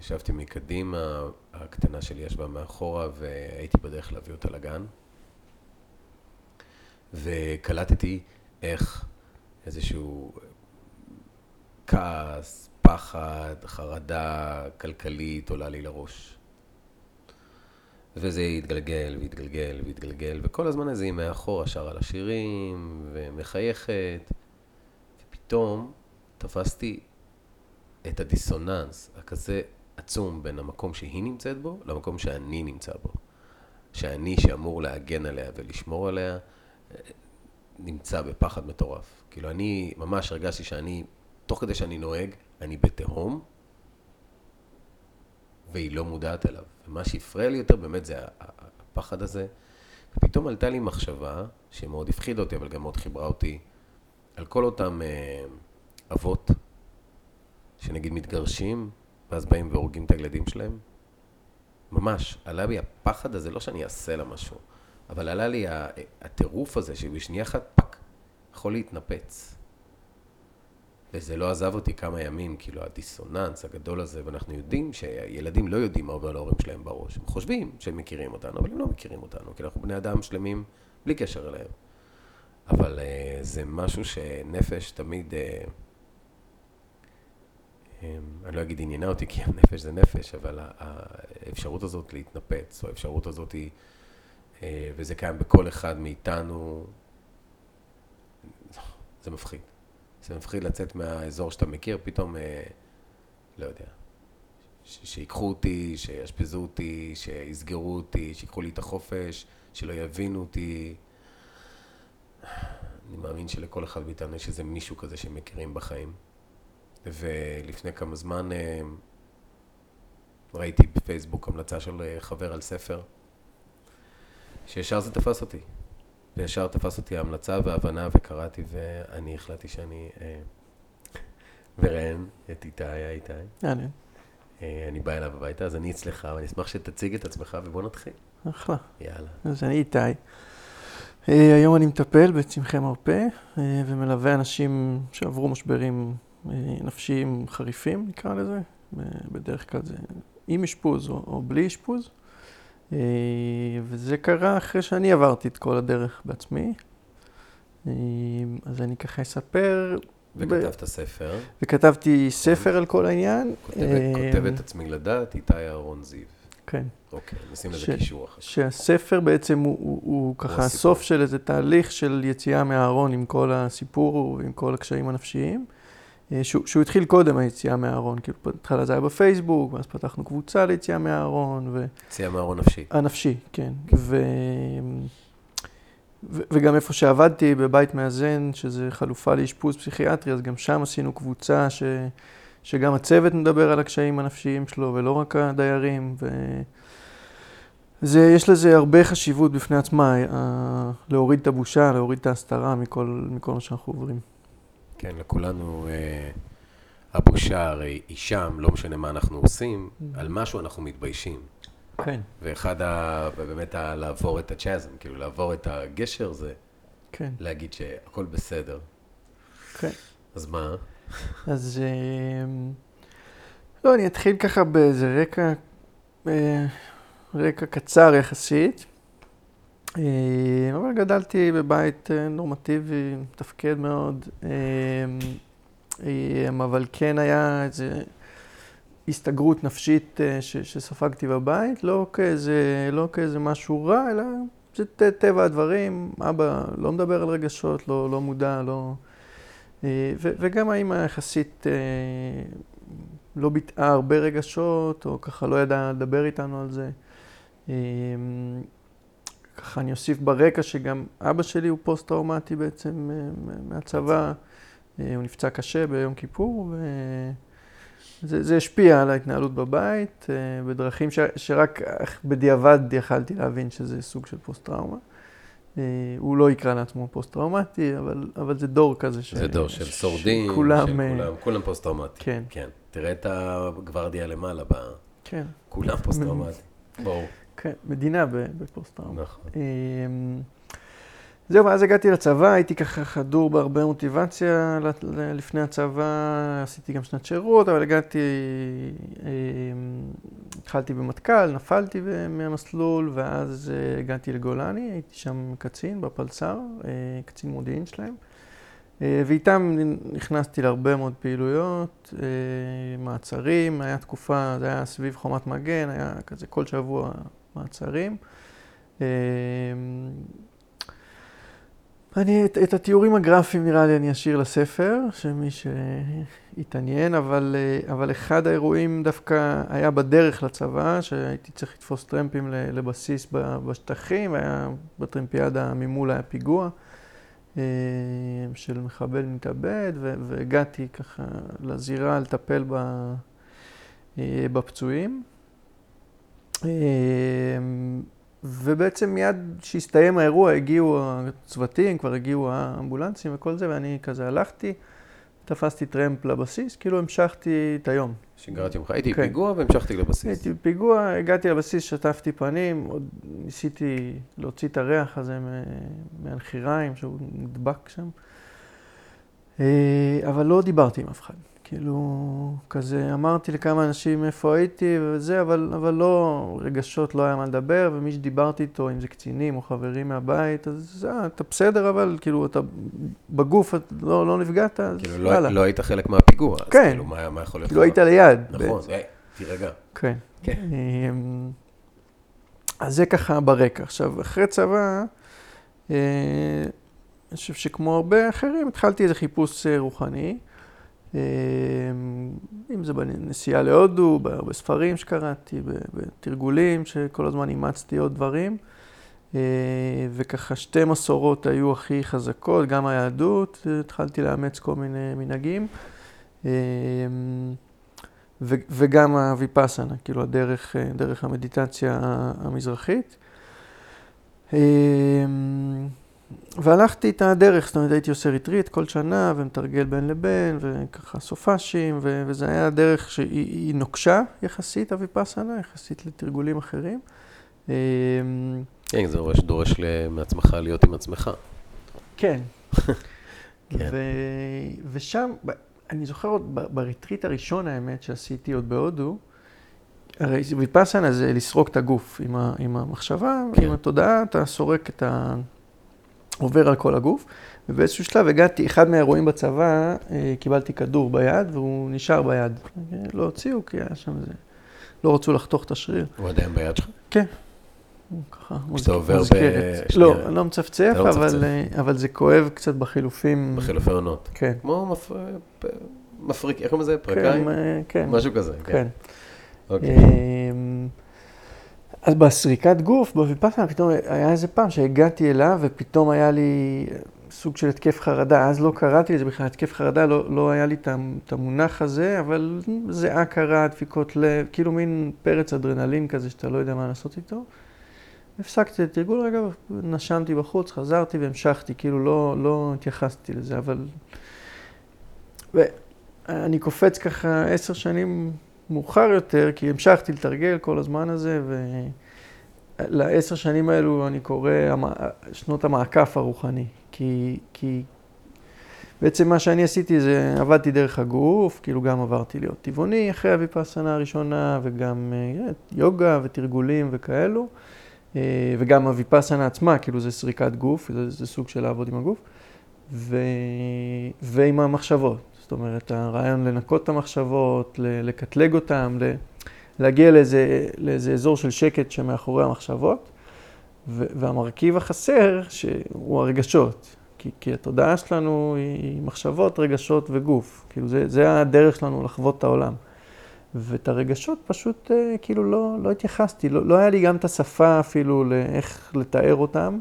ישבתי מקדימה, הקטנה שלי ישבה מאחורה והייתי בדרך להביא אותה לגן. וקלטתי איך איזשהו כעס, פחד, חרדה כלכלית עולה לי לראש. וזה התגלגל והתגלגל והתגלגל, וכל הזמן הזה היא מאחורה שרה על השירים, ומחייכת, ופתאום תפסתי את הדיסוננס הכזה עצום בין המקום שהיא נמצאת בו, למקום שאני נמצא בו. שאני שאמור להגן עליה ולשמור עליה, נמצא בפחד מטורף. כאילו, אני ממש הרגשתי שאני, תוך כדי שאני נוהג, אני בתהום, והיא לא מודעת אליו. ומה שהפריע לי יותר באמת זה הפחד הזה. ופתאום עלתה לי מחשבה, שמאוד הפחידה אותי, אבל גם מאוד חיברה אותי, על כל אותם אה, אבות, שנגיד מתגרשים, ואז באים והורגים את הילדים שלהם. ממש, עלה בי הפחד הזה, לא שאני אעשה לה משהו, אבל עלה לי הטירוף הזה, שבשנייה אחת, פאק, יכול להתנפץ. וזה לא עזב אותי כמה ימים, כאילו הדיסוננס הגדול הזה, ואנחנו יודעים שילדים לא יודעים מה עובר להורים שלהם בראש. הם חושבים שהם מכירים אותנו, אבל הם לא מכירים אותנו, כי אנחנו בני אדם שלמים בלי קשר אליהם. אבל uh, זה משהו שנפש תמיד, um, אני לא אגיד עניינה אותי, כי הנפש זה נפש, אבל האפשרות הזאת להתנפץ, או האפשרות הזאת היא, uh, וזה קיים בכל אחד מאיתנו, זה מפחיד. זה מפחיד לצאת מהאזור שאתה מכיר, פתאום, אה, לא יודע, שיקחו אותי, שיאשפזו אותי, שיסגרו אותי, שיקחו לי את החופש, שלא יבינו אותי. אני מאמין שלכל אחד מאיתנו יש איזה מישהו כזה שמכירים בחיים. ולפני כמה זמן אה, ראיתי בפייסבוק המלצה של אה, חבר על ספר, שישר זה תפס אותי. וישר תפס אותי ההמלצה וההבנה וקראתי ואני החלטתי שאני אה, מראיין את איתי, היה איתי. אה, אני בא אליו הביתה, אז אני אצלך ואני אשמח שתציג את עצמך ובוא נתחיל. אחלה. יאללה. אז אני איתי. אה, היום אני מטפל בצמחי מרפא ומלווה אנשים שעברו משברים נפשיים חריפים, נקרא לזה. בדרך כלל זה עם אשפוז או, או בלי אשפוז. אה, וזה קרה אחרי שאני עברתי את כל הדרך בעצמי. אה, אז אני ככה אספר. וכתבת ב... ספר. וכתבתי ספר על כל העניין. אה, כותבת עצמי לדעת, איתי אהרון זיו. כן. אוקיי, נשים לזה קישור אחר. שהספר בעצם הוא, הוא, הוא ככה הסוף של איזה תהליך של יציאה מהארון עם כל הסיפור ועם כל הקשיים הנפשיים. אה, שהוא, שהוא התחיל קודם היציאה מהארון, כאילו בהתחלה זה היה בפייסבוק, ואז פתחנו קבוצה ליציאה מהארון. ו... יציאה מהארון נפשי. הנפשי, כן. ו... ו... וגם איפה שעבדתי, בבית מאזן, שזה חלופה לאשפוז פסיכיאטרי, אז גם שם עשינו קבוצה ש... שגם הצוות מדבר על הקשיים הנפשיים שלו, ולא רק הדיירים. ו... זה, יש לזה הרבה חשיבות בפני עצמה, להוריד את הבושה, להוריד את ההסתרה מכל, מכל מה שאנחנו עוברים. כן, לכולנו אה, הבושה הרי היא שם, לא משנה מה אנחנו עושים, mm-hmm. על משהו אנחנו מתביישים. כן. ואחד, ה, באמת, ה, לעבור את הצ'אזם, כאילו לעבור את הגשר זה, כן. להגיד שהכל בסדר. כן. אז מה? אז אה, לא, אני אתחיל ככה באיזה רקע, אה, רקע קצר יחסית. אה, אבל גדלתי בבית אה, נורמטיבי, מתפקד מאוד, אה, אבל כן היה איזה הסתגרות נפשית שספגתי בבית, לא כאיזה, לא כאיזה משהו רע, אלא זה טבע הדברים, אבא לא מדבר על רגשות, לא, לא מודע, לא... וגם האמא יחסית לא ביטאה הרבה רגשות, או ככה לא ידעה לדבר איתנו על זה. ככה אני אוסיף ברקע שגם אבא שלי הוא פוסט-טראומטי בעצם אה, מהצבא. אה, הוא נפצע קשה ביום כיפור, וזה השפיע על ההתנהלות בבית, אה, בדרכים ש, שרק בדיעבד יכלתי להבין שזה סוג של פוסט-טראומה. הוא לא יקרא לעצמו פוסט-טראומטי, אבל, אבל זה דור כזה ש... זה דור של שורדים, שכולם, של כולם, כולם פוסט-טראומטי. כן. כן. תראה את הגוורדיה למעלה, ב... כן. כולם פוסט-טראומטי, ברור. כן, מדינה בפוסט-טראומה. נכון. אמ, זהו, ואז הגעתי לצבא, הייתי ככה חדור בהרבה מוטיבציה לפני הצבא, עשיתי גם שנת שירות, אבל הגעתי, אה, התחלתי במטכ"ל, נפלתי מהמסלול, ואז אה, הגעתי לגולני, הייתי שם קצין בפלס"ר, אה, קצין מודיעין שלהם. ואיתם נכנסתי להרבה מאוד פעילויות, מעצרים, היה תקופה, זה היה סביב חומת מגן, היה כזה כל שבוע מעצרים. אני, את, את התיאורים הגרפיים נראה לי אני אשאיר לספר, שמי שיתעניין, אבל, אבל אחד האירועים דווקא היה בדרך לצבא, שהייתי צריך לתפוס טרמפים לבסיס בשטחים, היה בטרמפיאדה ממול היה פיגוע אה, של מחבל מתאבד, והגעתי ככה לזירה לטפל אה, בפצועים. אה, ובעצם מיד כשהסתיים האירוע הגיעו הצוותים, כבר הגיעו האמבולנסים וכל זה, ואני כזה הלכתי, תפסתי טרמפ לבסיס, כאילו המשכתי את היום. שגרת יומך. הייתי כן. פיגוע והמשכתי לבסיס. הייתי פיגוע, הגעתי לבסיס, שטפתי פנים, עוד ניסיתי להוציא את הריח הזה מהנחיריים, שהוא נדבק שם. אה, אבל לא דיברתי עם אף אחד. כאילו, כזה אמרתי לכמה אנשים איפה הייתי וזה, אבל, אבל לא, רגשות לא היה מה לדבר, ומי שדיברתי איתו, אם זה קצינים או חברים מהבית, אז אה, אתה בסדר, אבל כאילו, אתה בגוף את לא, לא נפגעת, אז כאילו, לא, לא היית חלק מהפיגוע, כן. אז כאילו, מה, מה יכול להיות? כאילו, היית ליד. נכון, זה, תירגע. כן. כן. אמ, אז זה ככה ברקע. עכשיו, אחרי צבא, אה, אני חושב שכמו הרבה אחרים, התחלתי איזה חיפוש אה, רוחני. אמ, אם זה בנסיעה להודו, בהרבה ספרים שקראתי, בתרגולים, שכל הזמן אימצתי עוד דברים. אה, וככה שתי מסורות היו הכי חזקות, גם היהדות, התחלתי לאמץ כל מיני מנהגים, אמ, וגם הוויפאסנה, כאילו הדרך, דרך המדיטציה המזרחית. והלכתי את הדרך, זאת אומרת הייתי עושה ריטריט כל שנה ומתרגל בין לבין וככה סופאשים ו- וזה היה דרך שהיא נוקשה יחסית, אביפסנה, יחסית לתרגולים אחרים. אמ, כן, זה דורש, דורש מעצמך להיות עם עצמך. כן. כן. ו- ושם, אני זוכר עוד בריטריט הראשון האמת שעשיתי עוד בהודו, הרי ויפאסנה זה לסרוק את הגוף עם, ה- עם המחשבה, כן. עם התודעה, אתה סורק את ה... עובר על כל הגוף, ובאיזשהו שלב הגעתי, אחד מהאירועים בצבא, אה, קיבלתי כדור ביד, והוא נשאר ביד. לא הוציאו, כי היה שם איזה... לא רצו לחתוך את השריר. הוא עדיין ביד שלך? כן. ככה, כשאתה עובר ב... לא, אני לא מצפצף, לא אבל, אה, אבל זה כואב קצת בחילופים. בחילופי עונות. כן. כמו מפ... מפריק, איך קוראים לזה? פרקאי? כן, אה, כן. משהו כזה, כן. כן. אוקיי. אז בסריקת גוף, בוויפאסנה, פתאום היה איזה פעם שהגעתי אליו ופתאום היה לי סוג של התקף חרדה. אז לא קראתי לזה בכלל התקף חרדה, לא, לא היה לי את המונח הזה, אבל זיעה קרה, דפיקות לב, כאילו מין פרץ אדרנלין כזה שאתה לא יודע מה לעשות איתו. הפסקתי את התרגול רגע, נשמתי בחוץ, חזרתי והמשכתי, כאילו לא, לא התייחסתי לזה, אבל... ואני קופץ ככה עשר שנים מאוחר יותר, כי המשכתי לתרגל כל הזמן הזה, ולעשר שנים האלו אני קורא שנות המעקף הרוחני. כי, כי בעצם מה שאני עשיתי זה עבדתי דרך הגוף, כאילו גם עברתי להיות טבעוני אחרי הוויפאסנה הראשונה, וגם אה, יוגה ותרגולים וכאלו, אה, וגם הוויפאסנה עצמה, כאילו זה סריקת גוף, זה, זה סוג של לעבוד עם הגוף, ו, ועם המחשבות. זאת אומרת, הרעיון לנקות את המחשבות, לקטלג אותן, להגיע לאיזה, לאיזה אזור של שקט שמאחורי המחשבות. והמרכיב החסר הוא הרגשות. כי, כי התודעה שלנו היא מחשבות, רגשות וגוף. כאילו זה, זה הדרך שלנו לחוות את העולם. ואת הרגשות פשוט אה, כאילו לא, לא התייחסתי, לא, לא היה לי גם את השפה אפילו לאיך לתאר אותם.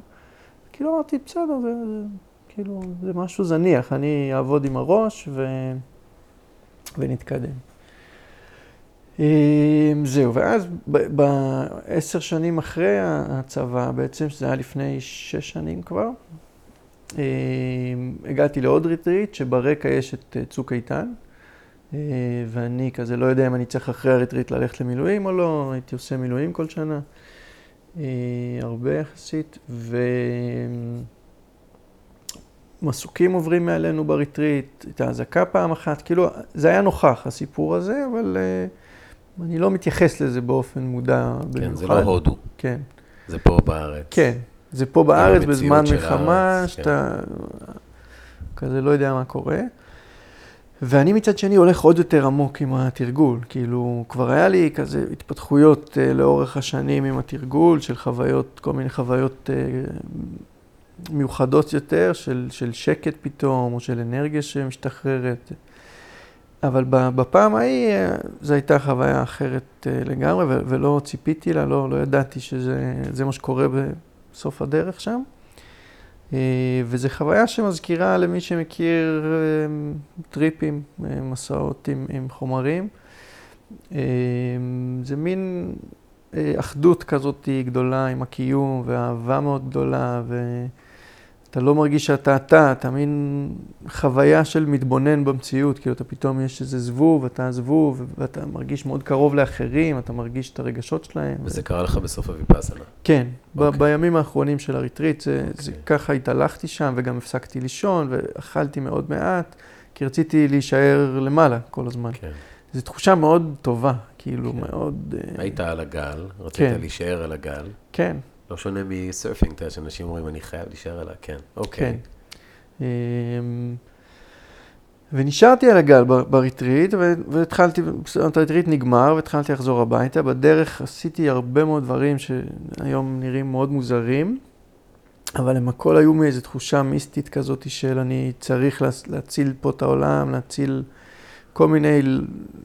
כאילו אמרתי, בסדר, זה, זה, כאילו, זה משהו זניח, אני אעבוד עם הראש ו... ונתקדם. אמ, זהו, ואז בעשר שנים אחרי הצבא, בעצם, שזה היה לפני שש שנים כבר, אמ, הגעתי לעוד ריטריט, שברקע יש את אה, צוק איתן, אה, ואני כזה לא יודע אם אני צריך אחרי הריטריט ללכת למילואים או לא, הייתי עושה מילואים כל שנה, אה, הרבה יחסית, ו... מסוקים עוברים מעלינו בריטריט, הייתה אזעקה פעם אחת, כאילו, זה היה נוכח הסיפור הזה, אבל uh, אני לא מתייחס לזה באופן מודע במיוחד. כן, זה לא הודו. כן. זה פה בארץ. כן, זה פה בארץ בזמן מלחמה, הארץ, שאתה כזה לא יודע מה קורה. ואני מצד שני הולך עוד יותר עמוק עם התרגול, כאילו כבר היה לי כזה התפתחויות uh, לאורך השנים עם התרגול, של חוויות, כל מיני חוויות uh, מיוחדות יותר, של, של שקט פתאום, או של אנרגיה שמשתחררת. אבל בפעם ההיא uh, זו הייתה חוויה אחרת uh, לגמרי, ו- ולא ציפיתי לה, לא, לא ידעתי שזה מה שקורה בסוף הדרך שם. אה, וזו חוויה שמזכירה למי שמכיר אה, טריפים, אה, מסעות עם, עם חומרים. זה מין אחדות כזאת גדולה עם הקיום ואהבה מאוד גדולה ואתה לא מרגיש שאתה אתה, אתה מין חוויה של מתבונן במציאות, כאילו אתה פתאום יש איזה זבוב, אתה זבוב ואתה מרגיש מאוד קרוב לאחרים, אתה מרגיש את הרגשות שלהם. וזה ו... קרה לך בסוף הוויפאסנה. כן, okay. ב- אוקיי. בימים האחרונים של הריטריט, זה, okay. זה אוקיי. ככה התהלכתי שם וגם הפסקתי לישון ואכלתי מאוד מעט, כי רציתי להישאר למעלה כל הזמן. כן. Okay. זו תחושה מאוד טובה, כאילו כן. מאוד... אה, היית על הגל, רצית כן. להישאר על הגל. כן. לא שונה מסרפינג, אתה יודע, שאנשים אומרים, אני חייב להישאר עליה, כן, אוקיי. כן. אמ, ונשארתי על הגל בריטריט, והתחלתי, אומרת, הריטריט נגמר, והתחלתי לחזור הביתה. בדרך עשיתי הרבה מאוד דברים שהיום נראים מאוד מוזרים, אבל הם הכל היו מאיזו תחושה מיסטית כזאת של אני צריך להציל פה את העולם, להציל כל מיני,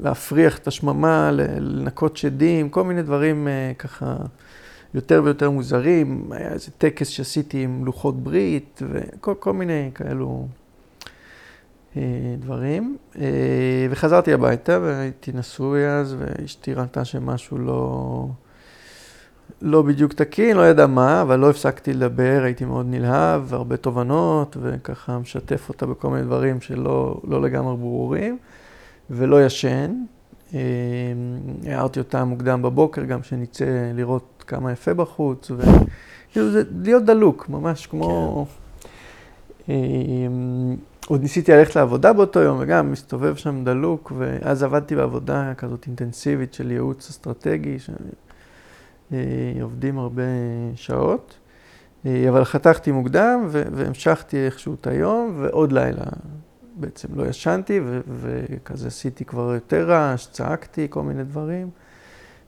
להפריח את השממה, לנקות שדים, כל מיני דברים אה, ככה יותר ויותר מוזרים. היה איזה טקס שעשיתי עם לוחות ברית, וכל מיני כאלו אה, דברים. אה, וחזרתי הביתה והייתי נשוי אז, ואשתי ראתה שמשהו לא, לא בדיוק תקין, לא ידע מה, אבל לא הפסקתי לדבר, הייתי מאוד נלהב, הרבה תובנות, וככה משתף אותה בכל מיני דברים שלא לא לגמרי ברורים, ולא ישן. אה, הערתי אותה מוקדם בבוקר, גם שנצא לראות כמה יפה בחוץ, וכאילו זה להיות דלוק, ממש כמו... כן. עוד ניסיתי ללכת לעבודה באותו יום, וגם מסתובב שם דלוק, ואז עבדתי בעבודה כזאת אינטנסיבית של ייעוץ אסטרטגי, שעובדים הרבה שעות. אבל חתכתי מוקדם והמשכתי איכשהו את היום, ועוד לילה בעצם לא ישנתי, וכזה עשיתי כבר יותר רעש, צעקתי כל מיני דברים.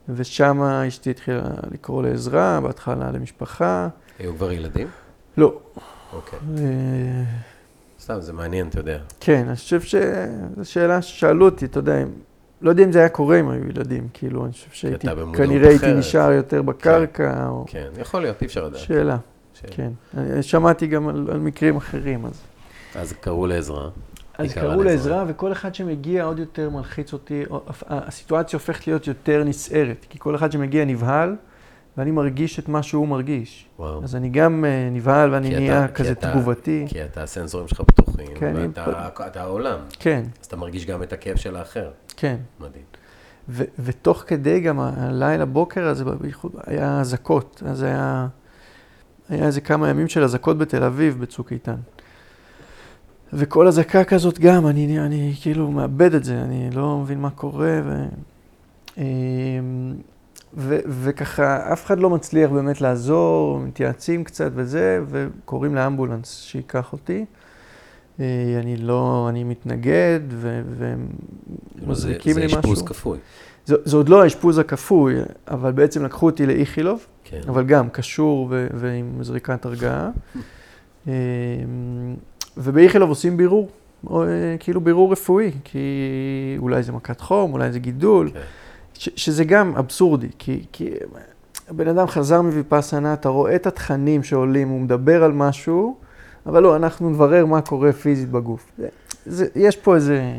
ושם אשתי התחילה לקרוא לעזרה, בהתחלה למשפחה. היו כבר ילדים? לא. אוקיי. Okay. סתם, זה מעניין, אתה יודע. כן, אני חושב שזו שאלה ששאלו אותי, אתה יודע, לא יודע אם זה היה קורה אם היו ילדים, כאילו, אני חושב שהייתי, כנראה הייתי נשאר יותר בקרקע, כן, או... כן, יכול להיות, אי אפשר לדעת. שאלה, כן. אני שמעתי גם על, על מקרים אחרים, אז... אז קראו לעזרה. אז קראו לעזרה, וכל אחד שמגיע עוד יותר מלחיץ אותי, הסיטואציה הופכת להיות יותר נסערת, כי כל אחד שמגיע נבהל, ואני מרגיש את מה שהוא מרגיש. וואו. אז אני גם uh, נבהל ואני נהיה כזה אתה, תגובתי. כי אתה, הסנסורים שלך פתוחים, כן, ואתה פ... אתה העולם. כן. אז אתה מרגיש גם את הכאב של האחר. כן. מדהים. ו- ותוך כדי גם הלילה בוקר הזה, בייחוד, היה אזעקות. אז היה, היה איזה כמה ימים של אזעקות בתל אביב בצוק איתן. וכל אזעקה כזאת גם, אני, אני כאילו מאבד את זה, אני לא מבין מה קורה. ו... אמ, ו- וככה, אף אחד לא מצליח באמת לעזור, מתייעצים קצת וזה, וקוראים לאמבולנס שייקח אותי. אה, אני לא, אני מתנגד, ומזריקים לי משהו. זה אשפוז כפוי. זה, זה עוד לא האשפוז הכפוי, אבל בעצם לקחו אותי לאיכילוב, כן. אבל גם קשור ועם זריקת הרגעה. ובאיכילוב עושים בירור, או, אה, כאילו בירור רפואי, כי אולי זה מכת חום, אולי זה גידול. כן. ש, שזה גם אבסורדי, כי, כי הבן אדם חזר מוויפאסנה, אתה רואה את התכנים שעולים, הוא מדבר על משהו, אבל לא, אנחנו נברר מה קורה פיזית בגוף. זה, זה, יש פה איזה,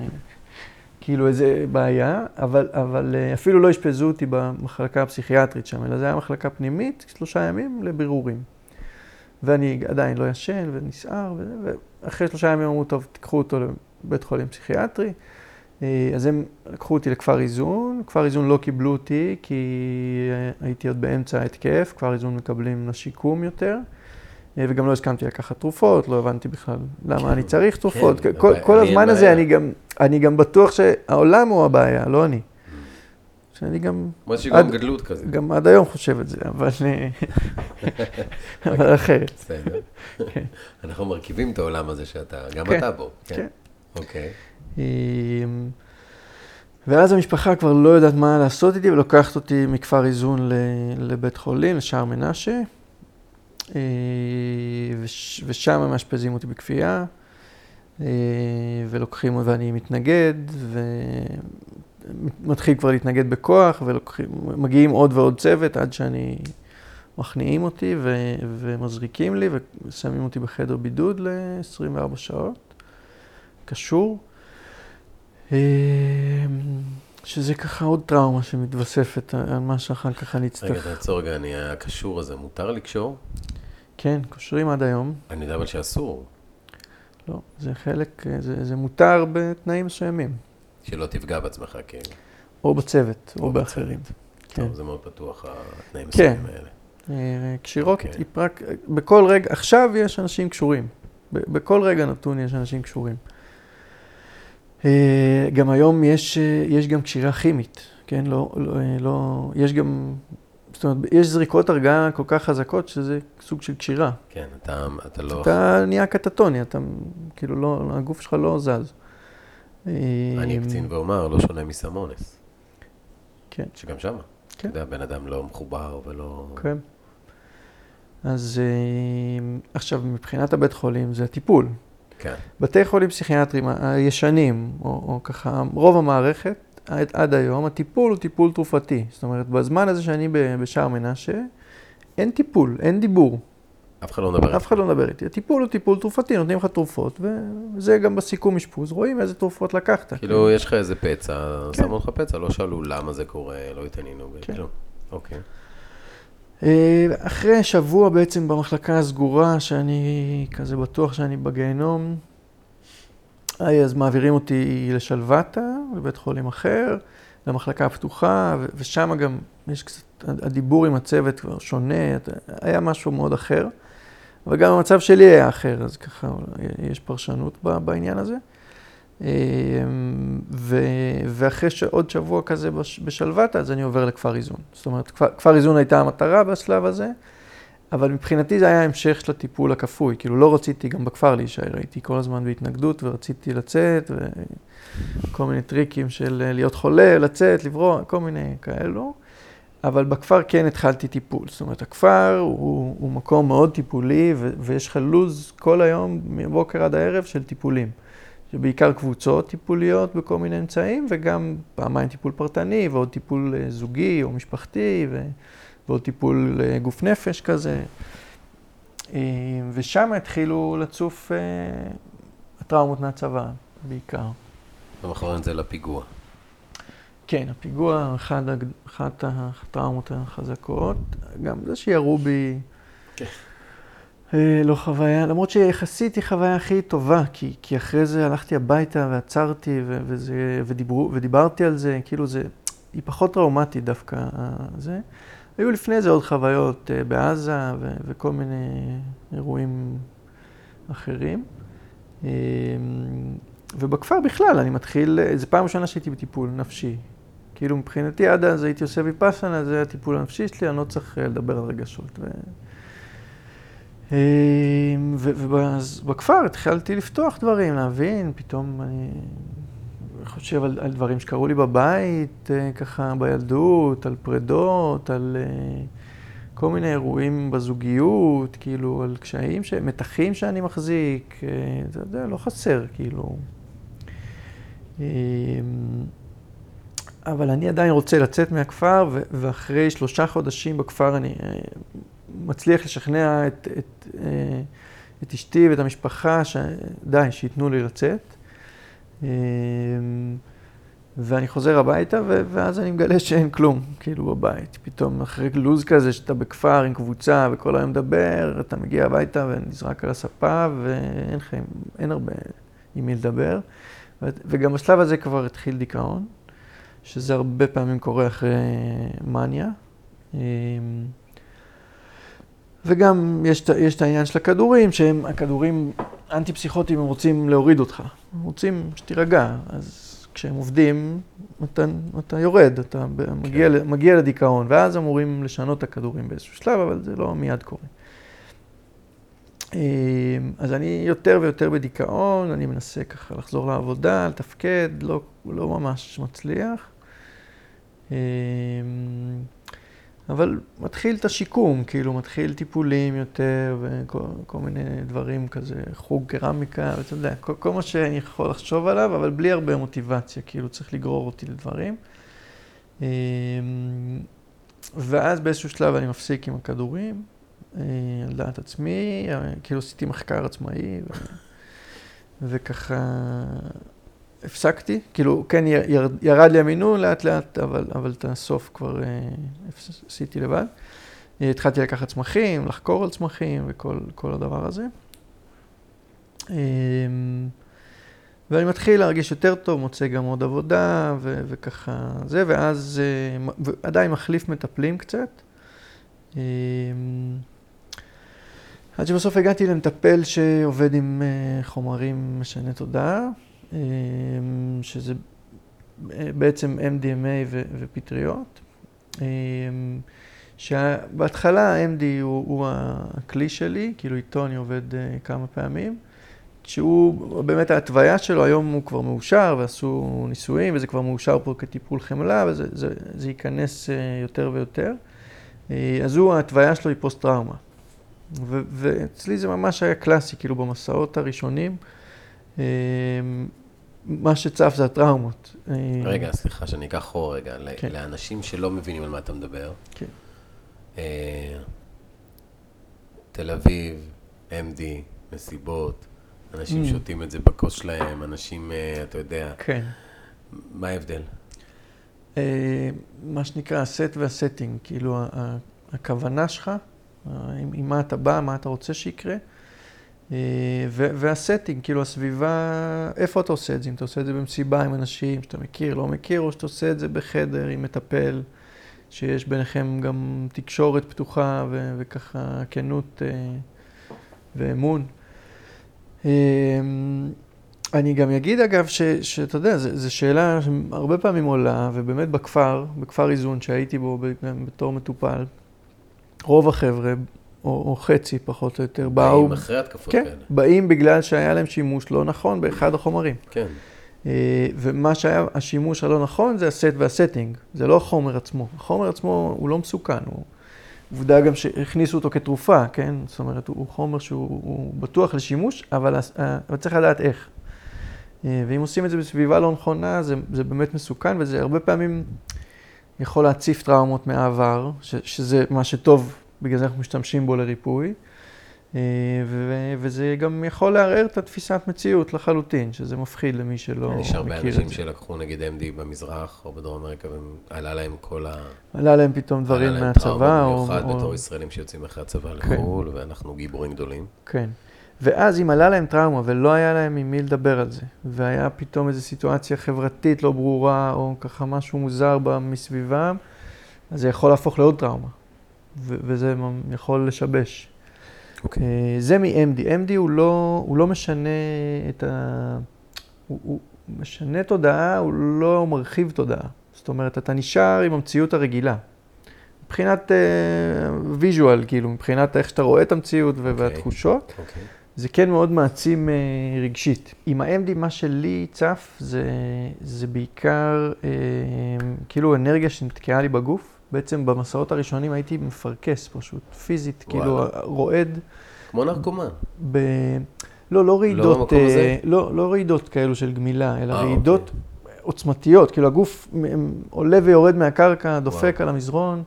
כאילו איזה בעיה, אבל, אבל אה, אפילו לא אשפזו אותי במחלקה הפסיכיאטרית שם, אלא זה היה מחלקה פנימית, שלושה ימים לבירורים. ואני עדיין לא ישן ונסער, ואחרי שלושה ימים אמרו, טוב, תיקחו אותו לבית חולים פסיכיאטרי. אה, אז הם לקחו אותי לכפר איזון, כפר איזון לא קיבלו אותי כי אה, הייתי עוד באמצע ההתקף, כפר איזון מקבלים לשיקום יותר. אה, וגם לא הסכמתי לקחת תרופות, לא הבנתי בכלל למה אני צריך תרופות. כן, כל, כל הזמן הזה. אני גם, אני גם בטוח שהעולם הוא הבעיה, לא אני. שאני גם, עד- גם גדלות כזה. גם עד היום חושב את זה, אבל, אה, אבל אחרת. בסדר. כן. אנחנו מרכיבים את העולם הזה שאתה, גם כן, אתה בו. כן. אוקיי. אמ, ואז המשפחה כבר לא יודעת מה לעשות איתי, ולוקחת אותי מכפר איזון לבית חולים, לשער מנשה, אה, וש- ושם הם מאשפזים אותי בכפייה, אה, ולוקחים, ואני מתנגד, ומתחיל כבר להתנגד בכוח, ומגיעים עוד ועוד צוות עד שאני, מכניעים אותי ו- ומזריקים לי, ושמים אותי בחדר בידוד ל-24 שעות. קשור. אה, שזה ככה עוד טראומה שמתווספת על מה שאחר כך אני רגע, אצטרך. תעצור רגע, אני הקשור הזה, מותר לקשור? כן, קושרים עד היום. אני יודע אבל שאסור. לא, זה חלק, אה, זה, זה מותר בתנאים מסוימים. שלא תפגע בעצמך, כאילו. או בצוות, או, או באחרים. כן. טוב, זה מאוד פתוח, התנאים כן. האלה. אה, קשירות, אוקיי. היא פרק, בכל רגע, עכשיו יש אנשים קשורים. בכל רגע נתון יש אנשים קשורים. אה, גם היום יש, אה, יש גם קשירה כימית, כן? לא, לא, לא, יש גם, זאת אומרת, יש זריקות הרגעה כל כך חזקות שזה סוג של קשירה. כן, אתה, אתה לא... אתה נהיה קטטוני, אתה כאילו לא, הגוף שלך לא זז. אני אקצין ואומר, לא שונה מסם אונס. כן. שגם שמה. כן. אתה יודע, בן אדם לא מחובר ולא... כן. אז אה, עכשיו, מבחינת הבית חולים זה הטיפול. כן. בתי חולים פסיכיאטריים הישנים, או, או ככה, רוב המערכת, עד, עד היום, הטיפול הוא טיפול תרופתי. זאת אומרת, בזמן הזה שאני בשער מנשה, אין טיפול, אין דיבור. אף אחד לא מדבר. אף אחד לא מדבר איתי. הטיפול הוא טיפול תרופתי, נותנים לך תרופות, וזה גם בסיכום אשפוז, רואים איזה תרופות לקחת. כאילו, יש לך איזה פצע, כן. שמו לך פצע, לא שאלו למה זה קורה, לא התעניינו, כן. אוקיי. אה, אחרי שבוע בעצם במחלקה הסגורה, שאני כזה בטוח שאני בגיהנום, אז מעבירים אותי לשלוותה, לבית חולים אחר, למחלקה הפתוחה, ושם גם יש קצת, הדיבור עם הצוות כבר שונה, היה משהו מאוד אחר. אבל גם המצב שלי היה אחר, אז ככה יש פרשנות בעניין הזה. אה, ו, ואחרי עוד שבוע כזה בש, בשלוותה, אז אני עובר לכפר איזון. זאת אומרת, כפר, כפר איזון הייתה המטרה בשלב הזה, אבל מבחינתי זה היה המשך של הטיפול הכפוי. כאילו לא רציתי גם בכפר להישאר, הייתי כל הזמן בהתנגדות ורציתי לצאת, וכל מיני טריקים של אה, להיות חולה, לצאת, לברוח, כל מיני כאלו. אבל בכפר כן התחלתי טיפול. זאת אומרת, הכפר הוא, הוא מקום מאוד טיפולי, ו, ויש לך לו"ז כל היום, מבוקר עד הערב, של טיפולים. שבעיקר קבוצות טיפוליות בכל מיני אמצעים, וגם פעמיים טיפול פרטני, ועוד טיפול אה, זוגי או משפחתי, ו... ועוד טיפול אה, גוף נפש כזה. אה, ושם התחילו לצוף הטראומות מהצבא, בעיקר. במחרון זה לפיגוע. כן, הפיגוע, אחת הטראומות החזקות, גם זה שירו בי, כן. אה, לא חוויה, למרות שיחסית היא חוויה הכי טובה, כי, כי אחרי זה הלכתי הביתה ועצרתי ו, וזה, ודיברו, ודיברתי על זה, כאילו זה, היא פחות טראומטית דווקא, אה, זה. היו לפני זה עוד חוויות אה, בעזה ו, וכל מיני אירועים אחרים. ובכפר בכלל, אני מתחיל, זו פעם ראשונה שהייתי בטיפול נפשי. כאילו מבחינתי עד אז הייתי עושה ויפאסנה, זה הטיפול הנפשי שלי, אני לא צריך אה, לדבר על רגשות. ו... אה, ו- ואז בכפר התחלתי לפתוח דברים, להבין, פתאום אני חושב על, על דברים שקרו לי בבית, אה, ככה בילדות, על פרדות, על אה, כל מיני אירועים בזוגיות, כאילו על קשיים, ש... מתחים שאני מחזיק, אתה יודע, לא חסר, כאילו. אבל אני עדיין רוצה לצאת מהכפר, ואחרי שלושה חודשים בכפר אני אה, מצליח לשכנע את, את, אה, את אשתי ואת המשפחה, ש... די, שייתנו לי לצאת. אה, ואני חוזר הביתה, ו- ואז אני מגלה שאין כלום, כאילו בבית. פתאום אחרי לו"ז כזה, שאתה בכפר עם קבוצה וכל היום מדבר, אתה מגיע הביתה ונזרק על הספה, ואין לך, אין הרבה עם מי לדבר. ו- וגם בשלב הזה כבר התחיל דיכאון, שזה הרבה פעמים קורה אחרי מניה. אמ, וגם יש, יש את העניין של הכדורים, שהם הכדורים אנטי-פסיכוטיים, הם רוצים להוריד אותך. הם רוצים שתירגע, אז כשהם עובדים, אתה, אתה יורד, אתה ב- מגיע, מגיע לדיכאון, ואז אמורים לשנות את הכדורים באיזשהו שלב, אבל זה לא מיד קורה. אה, אז אני יותר ויותר בדיכאון, אני מנסה ככה לחזור לעבודה, לתפקד, לא, לא ממש מצליח. אה, אבל מתחיל את השיקום, כאילו מתחיל טיפולים יותר וכל כל מיני דברים כזה, חוג קרמיקה, ואתה יודע, כל, כל מה שאני יכול לחשוב עליו, אבל בלי הרבה מוטיבציה, כאילו צריך לגרור אותי לדברים. אה, ואז באיזשהו שלב אני מפסיק עם הכדורים, על דעת עצמי, אה, כאילו עשיתי מחקר עצמאי, ו... וככה הפסקתי, כאילו כן יר, יר, ירד לי המינון לאט לאט, אבל, אבל את הסוף כבר אה, עשיתי לבד. אה, התחלתי לקחת צמחים, לחקור על צמחים וכל כל הדבר הזה. אה, ואני מתחיל להרגיש יותר טוב, מוצא גם עוד עבודה ו- וככה זה, ואז אה, עדיין מחליף מטפלים קצת. עד שבסוף הגעתי למטפל שעובד עם אה, חומרים משני תודעה, אה, שזה אה, בעצם MDMA ופטריות. שבהתחלה ה-MD הוא, הוא הכלי שלי, כאילו איתו אני עובד כמה פעמים. שהוא, באמת ההתוויה שלו, היום הוא כבר מאושר ועשו ניסויים וזה כבר מאושר פה כטיפול חמלה וזה זה, זה ייכנס יותר ויותר. אז הוא, ההתוויה שלו היא פוסט-טראומה. ואצלי זה ממש היה קלאסי, כאילו במסעות הראשונים, אה, מה שצף זה הטראומות. אה, רגע, סליחה שאני אקח אחורה רגע. כן. לאנשים שלא מבינים על מה אתה מדבר. כן. אה, תל אביב, MD, מסיבות, אנשים Mm. שותים את זה בכוס שלהם, אנשים, אה, אתה יודע, כן. מה ההבדל? אה, מה שנקרא ה set וה setting, כאילו הכוונה שלך, עם, עם מה אתה בא, מה אתה רוצה שיקרה, אה, וה setting, כאילו הסביבה, איפה אתה עושה את זה? אם אתה עושה את זה במסיבה עם אנשים שאתה מכיר, לא מכיר, או שאתה עושה את זה בחדר עם מטפל, שיש ביניכם גם תקשורת פתוחה ו- וככה כנות אה, ואמון. אה, אני גם אגיד אגב, ש, שאתה יודע, זו שאלה שהרבה פעמים עולה, ובאמת בכפר, בכפר איזון שהייתי בו בתור מטופל, רוב החבר'ה, או, או חצי פחות או יותר, באו, באים אחרי התקפות כן, כאלה. באים בגלל שהיה להם שימוש לא נכון באחד החומרים. כן. אה, ומה שהיה השימוש הלא נכון זה הסט והסטינג, זה לא החומר עצמו. החומר עצמו הוא לא מסוכן, הוא עובדה גם שהכניסו אותו כתרופה, כן? זאת אומרת, הוא חומר שהוא הוא בטוח לשימוש, אבל, אה, אבל צריך לדעת איך. אה, ואם עושים את זה בסביבה לא נכונה, זה, זה באמת מסוכן, וזה הרבה פעמים יכול להציף טראומות מהעבר, ש, שזה מה שטוב, בגלל זה אנחנו משתמשים בו לריפוי. אה, ו- וזה גם יכול לערער את התפיסת מציאות לחלוטין, שזה מפחיד למי שלא יש הרבה מכיר אנשים את זה. שלקחו נגיד MD במזרח או בדרום אמריקה, ועלה להם כל ה... עלה להם פתאום דברים עלה להם מהצבא, טראומה, או... במיוחד או- בתור ישראלים שיוצאים אחרי הצבא כן. לחו"ל, ואנחנו גיבורים גדולים. כן. ואז אם עלה להם טראומה ולא היה להם עם מי לדבר על זה, והיה פתאום איזו סיטואציה חברתית לא ברורה, או ככה משהו מוזר מסביבם, אז זה יכול להפוך לעוד טראומה, וזה יכול לשבש. אוקיי. אה, זה מ-MD. MD הוא לא, הוא לא משנה את ה... הוא, הוא משנה תודעה, הוא לא מרחיב תודעה. זאת אומרת, אתה נשאר עם המציאות הרגילה. מבחינת ויז'ואל, כאילו, מבחינת איך שאתה רואה את המציאות ו- אוקיי. והתחושות, אוקיי. זה כן מאוד מעצים אה, רגשית. עם ה-MD, מה שלי צף, זה, זה בעיקר אה, כאילו אנרגיה שנתקעה לי בגוף. בעצם במסעות הראשונים הייתי מפרכס פשוט, פיזית, כאילו וואלה. רועד. כמו נרקומן. ב... לא, לא רעידות, הזה? אה, לא, לא רעידות כאלו של גמילה, אלא אה, רעידות עוצמתיות, כאילו הגוף עולה ויורד מהקרקע, דופק וואו. על המזרון,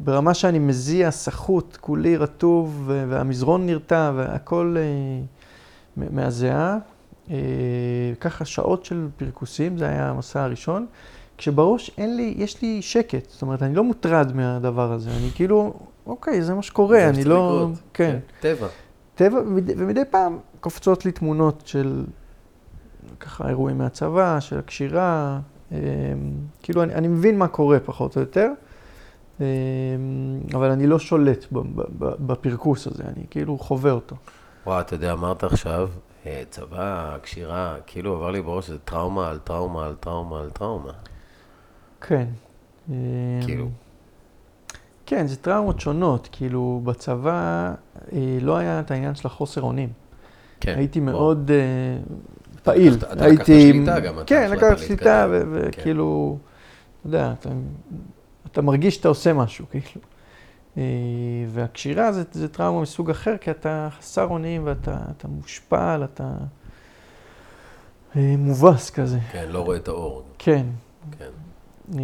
ברמה שאני מזיע סחוט, כולי רטוב, והמזרון נרתע, והכל אה, מהזיעה. אה, ככה שעות של פרכוסים, זה היה המסע הראשון. כשבראש אין לי, יש לי שקט, זאת אומרת, אני לא מוטרד מהדבר הזה, אני כאילו, אוקיי, זה מה שקורה, אני לא... לקרות. כן. טבע. טבע, ומדי- פעם קופצות לי תמונות של ככה אירועים מהצבא, של הקשירה, אה, כאילו אני, אני מבין מה קורה פחות או יותר, אבל אני לא שולט ב- ב- ב- בפרכוס הזה, אני כאילו חווה אותו. וואו, אתה יודע, אמרת עכשיו, אה, צבא, קשירה, כאילו עבר לי בראש שזה טראומה על טראומה על טראומה על טראומה. כן. אמ, כאילו. כן, זה טראומות שונות, כאילו בצבא אה, לא היה את העניין של החוסר אונים. כן. הייתי בוא. מאוד אה, פעיל. אתה לקחת. שליטה גם, אתה כן, לקחת שליטה, להתקדם. ו- כן. וכאילו, אתה יודע, אתה, מרגיש שאתה עושה משהו, כאילו. אה, והקשירה זה, זה טראומה מסוג אחר, כי אתה חסר אונים ואתה אתה מושפל, אתה אה, מובס כזה. כן, לא רואה את האור. כן. כן. אה,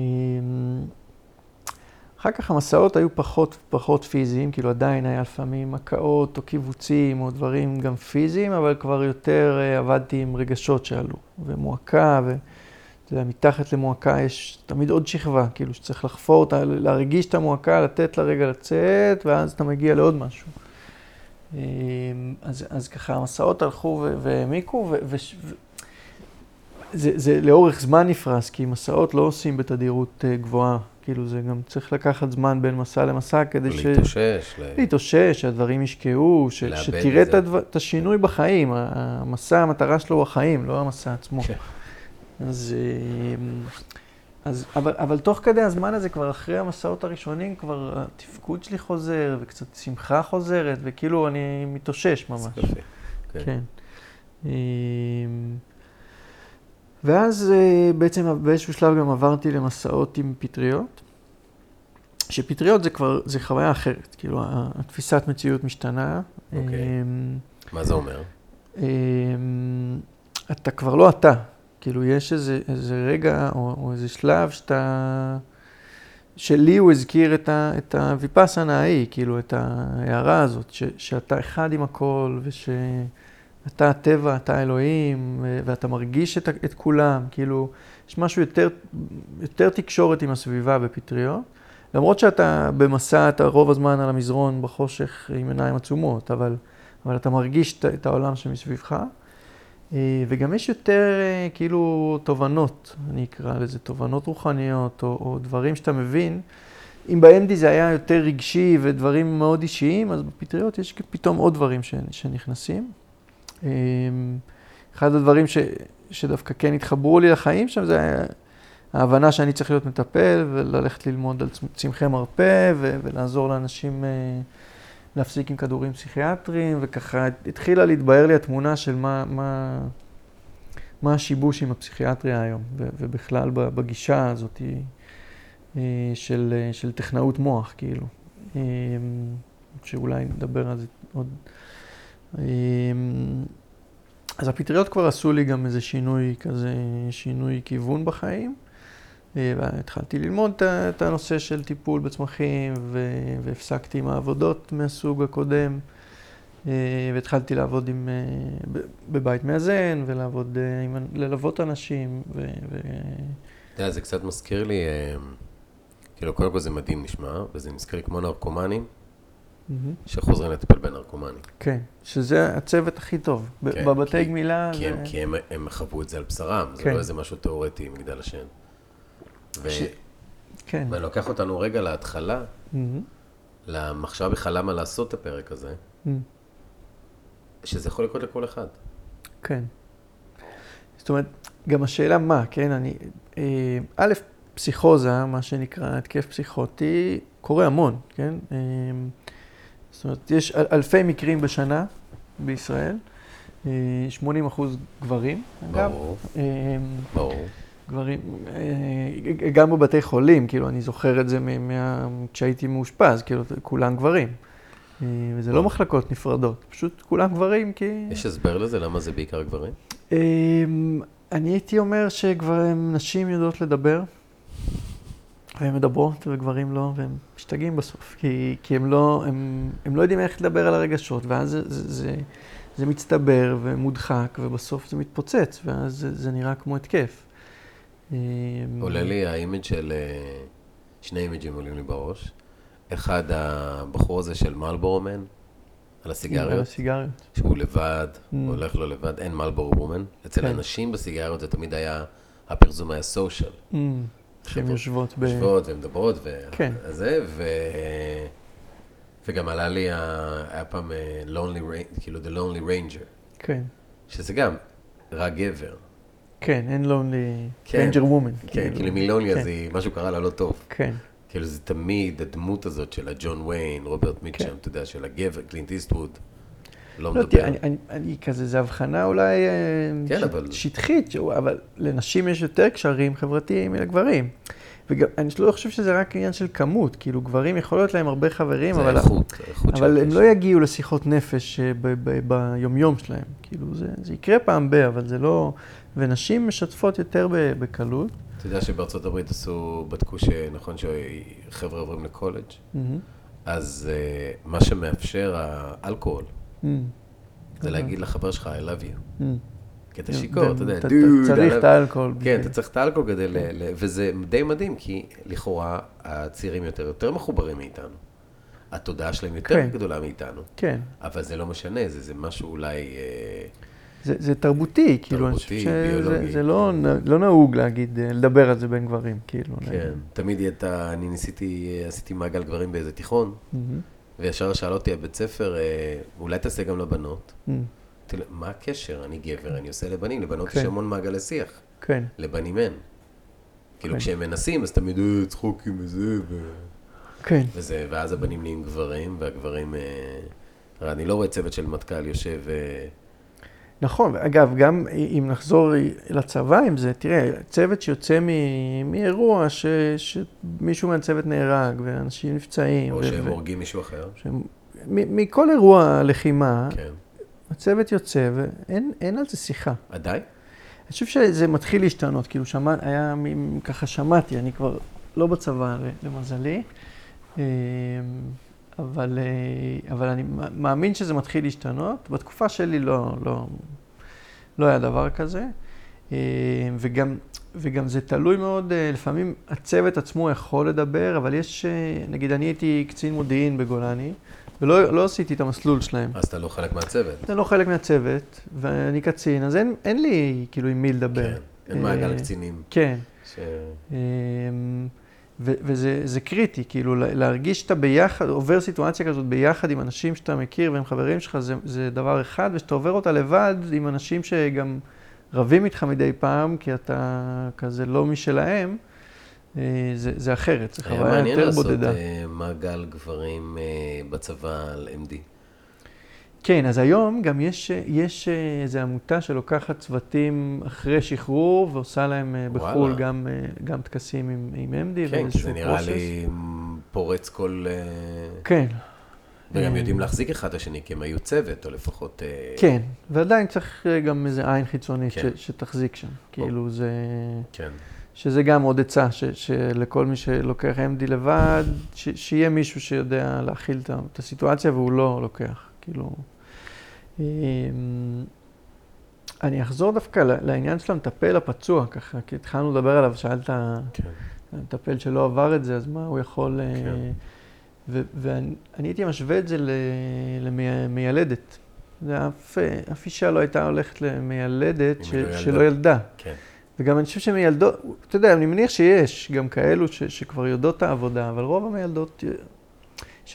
אחר כך המסעות היו פחות פחות פיזיים, כאילו עדיין היה לפעמים מכאות או קיבוצים או דברים גם פיזיים, אבל כבר יותר עבדתי עם רגשות שעלו, ומועקה, ואתה יודע, מתחת למועקה יש תמיד עוד שכבה, כאילו שצריך לחפור אותה, להרגיש את המועקה, לתת לה רגע לצאת, ואז אתה מגיע לעוד משהו. אה, אז, אז ככה המסעות הלכו והעמיקו, ו- ו- ו- זה, זה לאורך זמן נפרס, כי מסעות לא עושים בתדירות אה, גבוהה. כאילו זה גם צריך לקחת זמן בין מסע למסע כדי ש... להתאושש. ל- להתאושש, שהדברים ישקעו, ש... שתראה את. הדבר... את השינוי בחיים. המסע, המטרה שלו הוא החיים, לא המסע עצמו. אז, אה, אז אבל, אבל תוך כדי הזמן הזה, כבר אחרי המסעות הראשונים, כבר התפקוד שלי חוזר, וקצת שמחה חוזרת, וכאילו אני מתאושש ממש. יופי. כן. כן. אמ, ואז אה, בעצם באיזשהו שלב גם עברתי למסעות עם פטריות, שפטריות זה כבר, זה חוויה אחרת, כאילו התפיסת מציאות משתנה. אוקיי. אמ, מה זה אומר? אמ, אתה כבר לא אתה, כאילו יש איזה, איזה רגע או, או איזה שלב שאתה, שלי הוא הזכיר את, את הוויפאסנה ההיא, כאילו את ההערה הזאת, ש, שאתה אחד עם הכל ושאתה הטבע, אתה אלוהים, ואתה מרגיש את, את כולם, כאילו יש משהו יותר, יותר תקשורת עם הסביבה בפטריות. למרות שאתה במסע, אתה רוב הזמן על המזרון בחושך עם עיניים עצומות, אבל, אבל אתה מרגיש את, את העולם שמסביבך. אה, וגם יש יותר אה, כאילו תובנות, אני אקרא לזה, תובנות רוחניות, או, או דברים שאתה מבין. אם באנדי זה היה יותר רגשי ודברים מאוד אישיים, אז בפטריות יש פתאום עוד דברים שנכנסים. אה, אחד הדברים ש, שדווקא כן התחברו לי לחיים שם, זה ההבנה שאני צריך להיות מטפל וללכת ללמוד על צמ- צמחי מרפא ולעזור לאנשים להפסיק עם כדורים פסיכיאטריים, וככה התחילה להתבהר לי התמונה של מה, מה, מה השיבוש עם הפסיכיאטריה היום, ובכלל בגישה הזאת אה, של, אה, של טכנאות מוח, כאילו. אה, שאולי נדבר על זה עוד. אז הפטריות כבר עשו לי גם איזה שינוי כזה, שינוי כיוון בחיים. והתחלתי ללמוד את הנושא של טיפול בצמחים, והפסקתי עם העבודות מהסוג הקודם, אה, והתחלתי לעבוד עם, אה, בבית מאזן, ולעבוד, אה, עם, ללוות אנשים, ו... אתה יודע, זה קצת מזכיר לי, כאילו, קודם כל זה מדהים נשמע, וזה מזכיר לי כמו נרקומנים. שחוזרים לטפל בנרקומנים. כן, שזה הצוות הכי טוב. כן, בבתי כי- גמילה כי הם, זה... כי הם, הם חוו את זה על בשרם, זה כן. לא איזה משהו תיאורטי, מגדל השן. ו- ש- כן. ואני לוקח אותנו רגע להתחלה, מהמם. למחשבה בכלל למה לעשות את הפרק הזה, מהמם. שזה יכול לקרות לכל אחד. כן. זאת אומרת, גם השאלה מה, כן, אני... אה, א', פסיכוזה, מה שנקרא התקף פסיכוטי, קורה המון, כן? אה, זאת אומרת, יש אל- אלפי מקרים בשנה בישראל, אה, 80 אחוז גברים, אגב. ברור, אה, ברור. גברים, אה, גם בבתי חולים, כאילו, אני זוכר את זה מה... כשהייתי מאושפז, כאילו, כולם גברים. אה, וזה לא מחלקות נפרדות, פשוט כולם גברים, כי... יש הסבר לזה? למה זה בעיקר גברים? אמ, אני הייתי אומר שכבר נשים יודעות לדבר, והן מדברות וגברים לא, והם משתגעים בסוף, כי, כי הם, לא, הם, הם לא יודעים איך לדבר על הרגשות, ואז זה, זה, זה, זה מצטבר ומודחק, ובסוף זה מתפוצץ, ואז זה, זה נראה כמו התקף. אמ, עולה לי ה image של... אה, שני אימג'ים עולים לי בראש. אחד, הבחור הזה של Marlboro Man, על על הסיגריות, הסיגריות. שהוא לבד, Mm. הולך לו לבד, אין Marlboro Woman. אצל כן. אנשים בסיגריות זה תמיד היה, הפרסום היה social. אמ, שהן יושבות ב... יושבות ומדברות, ו... כן. זה, ו... וגם עלה לי, היה פעם אה, Lonely Ranger, כאילו The Lonely Ranger, כן, שזה גם רק גבר. כן, אין lonely... כן. ranger woman. כן, כאילו מ lonely, כן. אז היא, משהו קרה לה לא טוב. כן, כאילו זה תמיד הדמות הזאת של הג'ון ויין, רוברט מיטשם, כן. אתה יודע, של הגבר, קלינט איסטווד, לא לא, מדבר. אני, אני, אני כזה, זו הבחנה אולי אה, כן, ש- אבל- שטחית, אבל לנשים יש יותר קשרים חברתיים מלגברים. וגם, אני לא חושב שזה רק עניין של כמות, כאילו גברים יכול להיות להם הרבה חברים, אבל, האיכות של אבל הם. לא יגיעו לשיחות נפש אה, ב, ב, ביומיום שלהם. כאילו זה, זה יקרה פעם ב, אבל זה לא... ונשים משתפות יותר בקלות. אתה יודע שבארצות הברית עשו, בדקו שנכון שחבר'ה עוברים לקולג', מהמם. אז אה, מה שמאפשר האלכוהול, מהמם. זה להגיד לחבר שלך, I love you. מהמם. כי אתה שיכור, אתה יודע, dude, אתה צריך את האלכוהול. כן, אתה צריך את האלכוהול כדי ל... וזה די מדהים, כי לכאורה הצעירים יותר, יותר מחוברים מאיתנו. התודעה שלהם יותר כן. גדולה מאיתנו. כן. אבל זה לא משנה, זה, זה משהו אולי... זה, זה תרבותי, כאילו, אני חושב שזה לא, לא נהוג להגיד, אה, לדבר על זה בין גברים, כאילו. כן, תמיד יהיה את ה... אני ניסיתי, עשיתי מעגל גברים באיזה תיכון, מהמם. וישר שאל אותי הבית ספר, אה, אולי תעשה גם לבנות? לו, מה הקשר? אני גבר, אני עושה לבנים, לבנות כן. יש המון מעגלי שיח, כן, לבנים אין. כאילו כן. כשהם מנסים, אז תמיד אה, צחוקים וזה, ו... כן. וזה, ואז הבנים נהיים גברים, והגברים... אני לא רואה צוות של מטכ"ל יושב... נכון, אגב, גם אם נחזור לצבא עם זה, תראה, צוות שיוצא מ- מאירוע ש, שמישהו מהצוות נהרג, ואנשים נפצעים, או ו- שהם ו- הורגים מישהו אחר. שהם- מ- מכל אירוע לחימה, כן. הצוות יוצא ואין אין על זה שיחה. עדיין? אני חושב שזה מתחיל להשתנות, כאילו שמע, היה, ככה שמעתי, אני כבר לא בצבא למזלי, אה, אבל, אה, אבל אני מאמין שזה מתחיל להשתנות. בתקופה שלי לא, לא, לא היה דבר כזה, אה, וגם, וגם זה תלוי מאוד, אה, לפעמים הצוות עצמו יכול לדבר, אבל יש, נגיד אני הייתי קצין מודיעין בגולני, ולא לא עשיתי את המסלול שלהם. אז אתה לא חלק מהצוות. אני לא חלק מהצוות, ואני קצין, אז אין, אין לי כאילו עם מי לדבר. כן. אין מעגל קצינים. כן. ש... וזה זה קריטי, כאילו לה- להרגיש שאתה ביחד, עובר סיטואציה כזאת ביחד עם אנשים שאתה מכיר והם חברים שלך, זה, זה דבר אחד, ושאתה עובר אותה לבד עם אנשים שגם רבים איתך מדי פעם, כי אתה כזה לא משלהם, אה, זה, זה אחרת, זו היה חוויה מעניין יותר לעשות בודדה. אה, מעגל גברים אה, בצבא על MD. כן, אז היום גם יש, יש אה, איזו עמותה שלוקחת צוותים אחרי שחרור ועושה להם אה, בחו"ל. גם, אה, גם טקסים עם, עם MD כן, ואיזשהו זה נראה. לי פורץ כל... כן. וגם יודעים להחזיק אחד את השני, כי הם היו צוות, או לפחות... כן, ועדיין צריך גם איזה עין חיצונית כן. ש, שתחזיק שם. כאילו זה... כן. שזה גם עוד עצה, ש, שלכל מי שלוקח MD לבד, ש, שיהיה מישהו שיודע להכיל את הסיטואציה והוא לא לוקח. כאילו... אמ, אני אחזור דווקא לעניין של המטפל הפצוע, ככה, כי התחלנו לדבר עליו, שאלת, כן. המטפל שלא עבר את זה, אז מה הוא יכול... אה, כן. ו- ואני אני הייתי משווה את זה למיילדת. אף, אף אישה לא הייתה הולכת למיילדת ש- לא. שלא ילדה. כן. וגם אני חושב שמיילדות, אתה יודע, אני מניח שיש גם כאלו ש- שכבר יודעות את העבודה, אבל רוב המיילדות,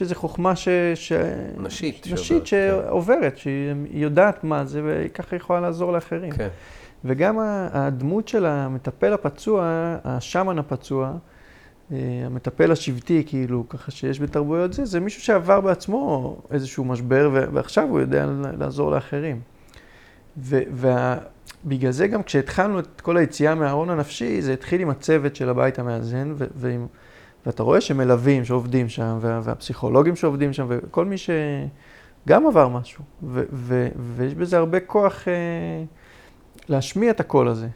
איזו חוכמה ש... ש... נשית נשית שעוברת, כן. שעוברת, שהיא יודעת מה זה, וככה היא יכולה לעזור לאחרים. כן. וגם הדמות של המטפל הפצוע, השמן הפצוע, אה, המטפל השבטי, כאילו, ככה שיש בתרבויות זה, זה מישהו שעבר בעצמו איזשהו משבר, ועכשיו הוא יודע לעזור לאחרים. ובגלל זה גם כשהתחלנו את כל היציאה מהארון הנפשי, זה התחיל עם הצוות של הבית המאזן, ועם, ואתה רואה שמלווים שעובדים שם, וה- והפסיכולוגים שעובדים שם, וכל מי שגם עבר משהו. ו- ו- ויש בזה הרבה כוח... אה, להשמיע את הקול הזה,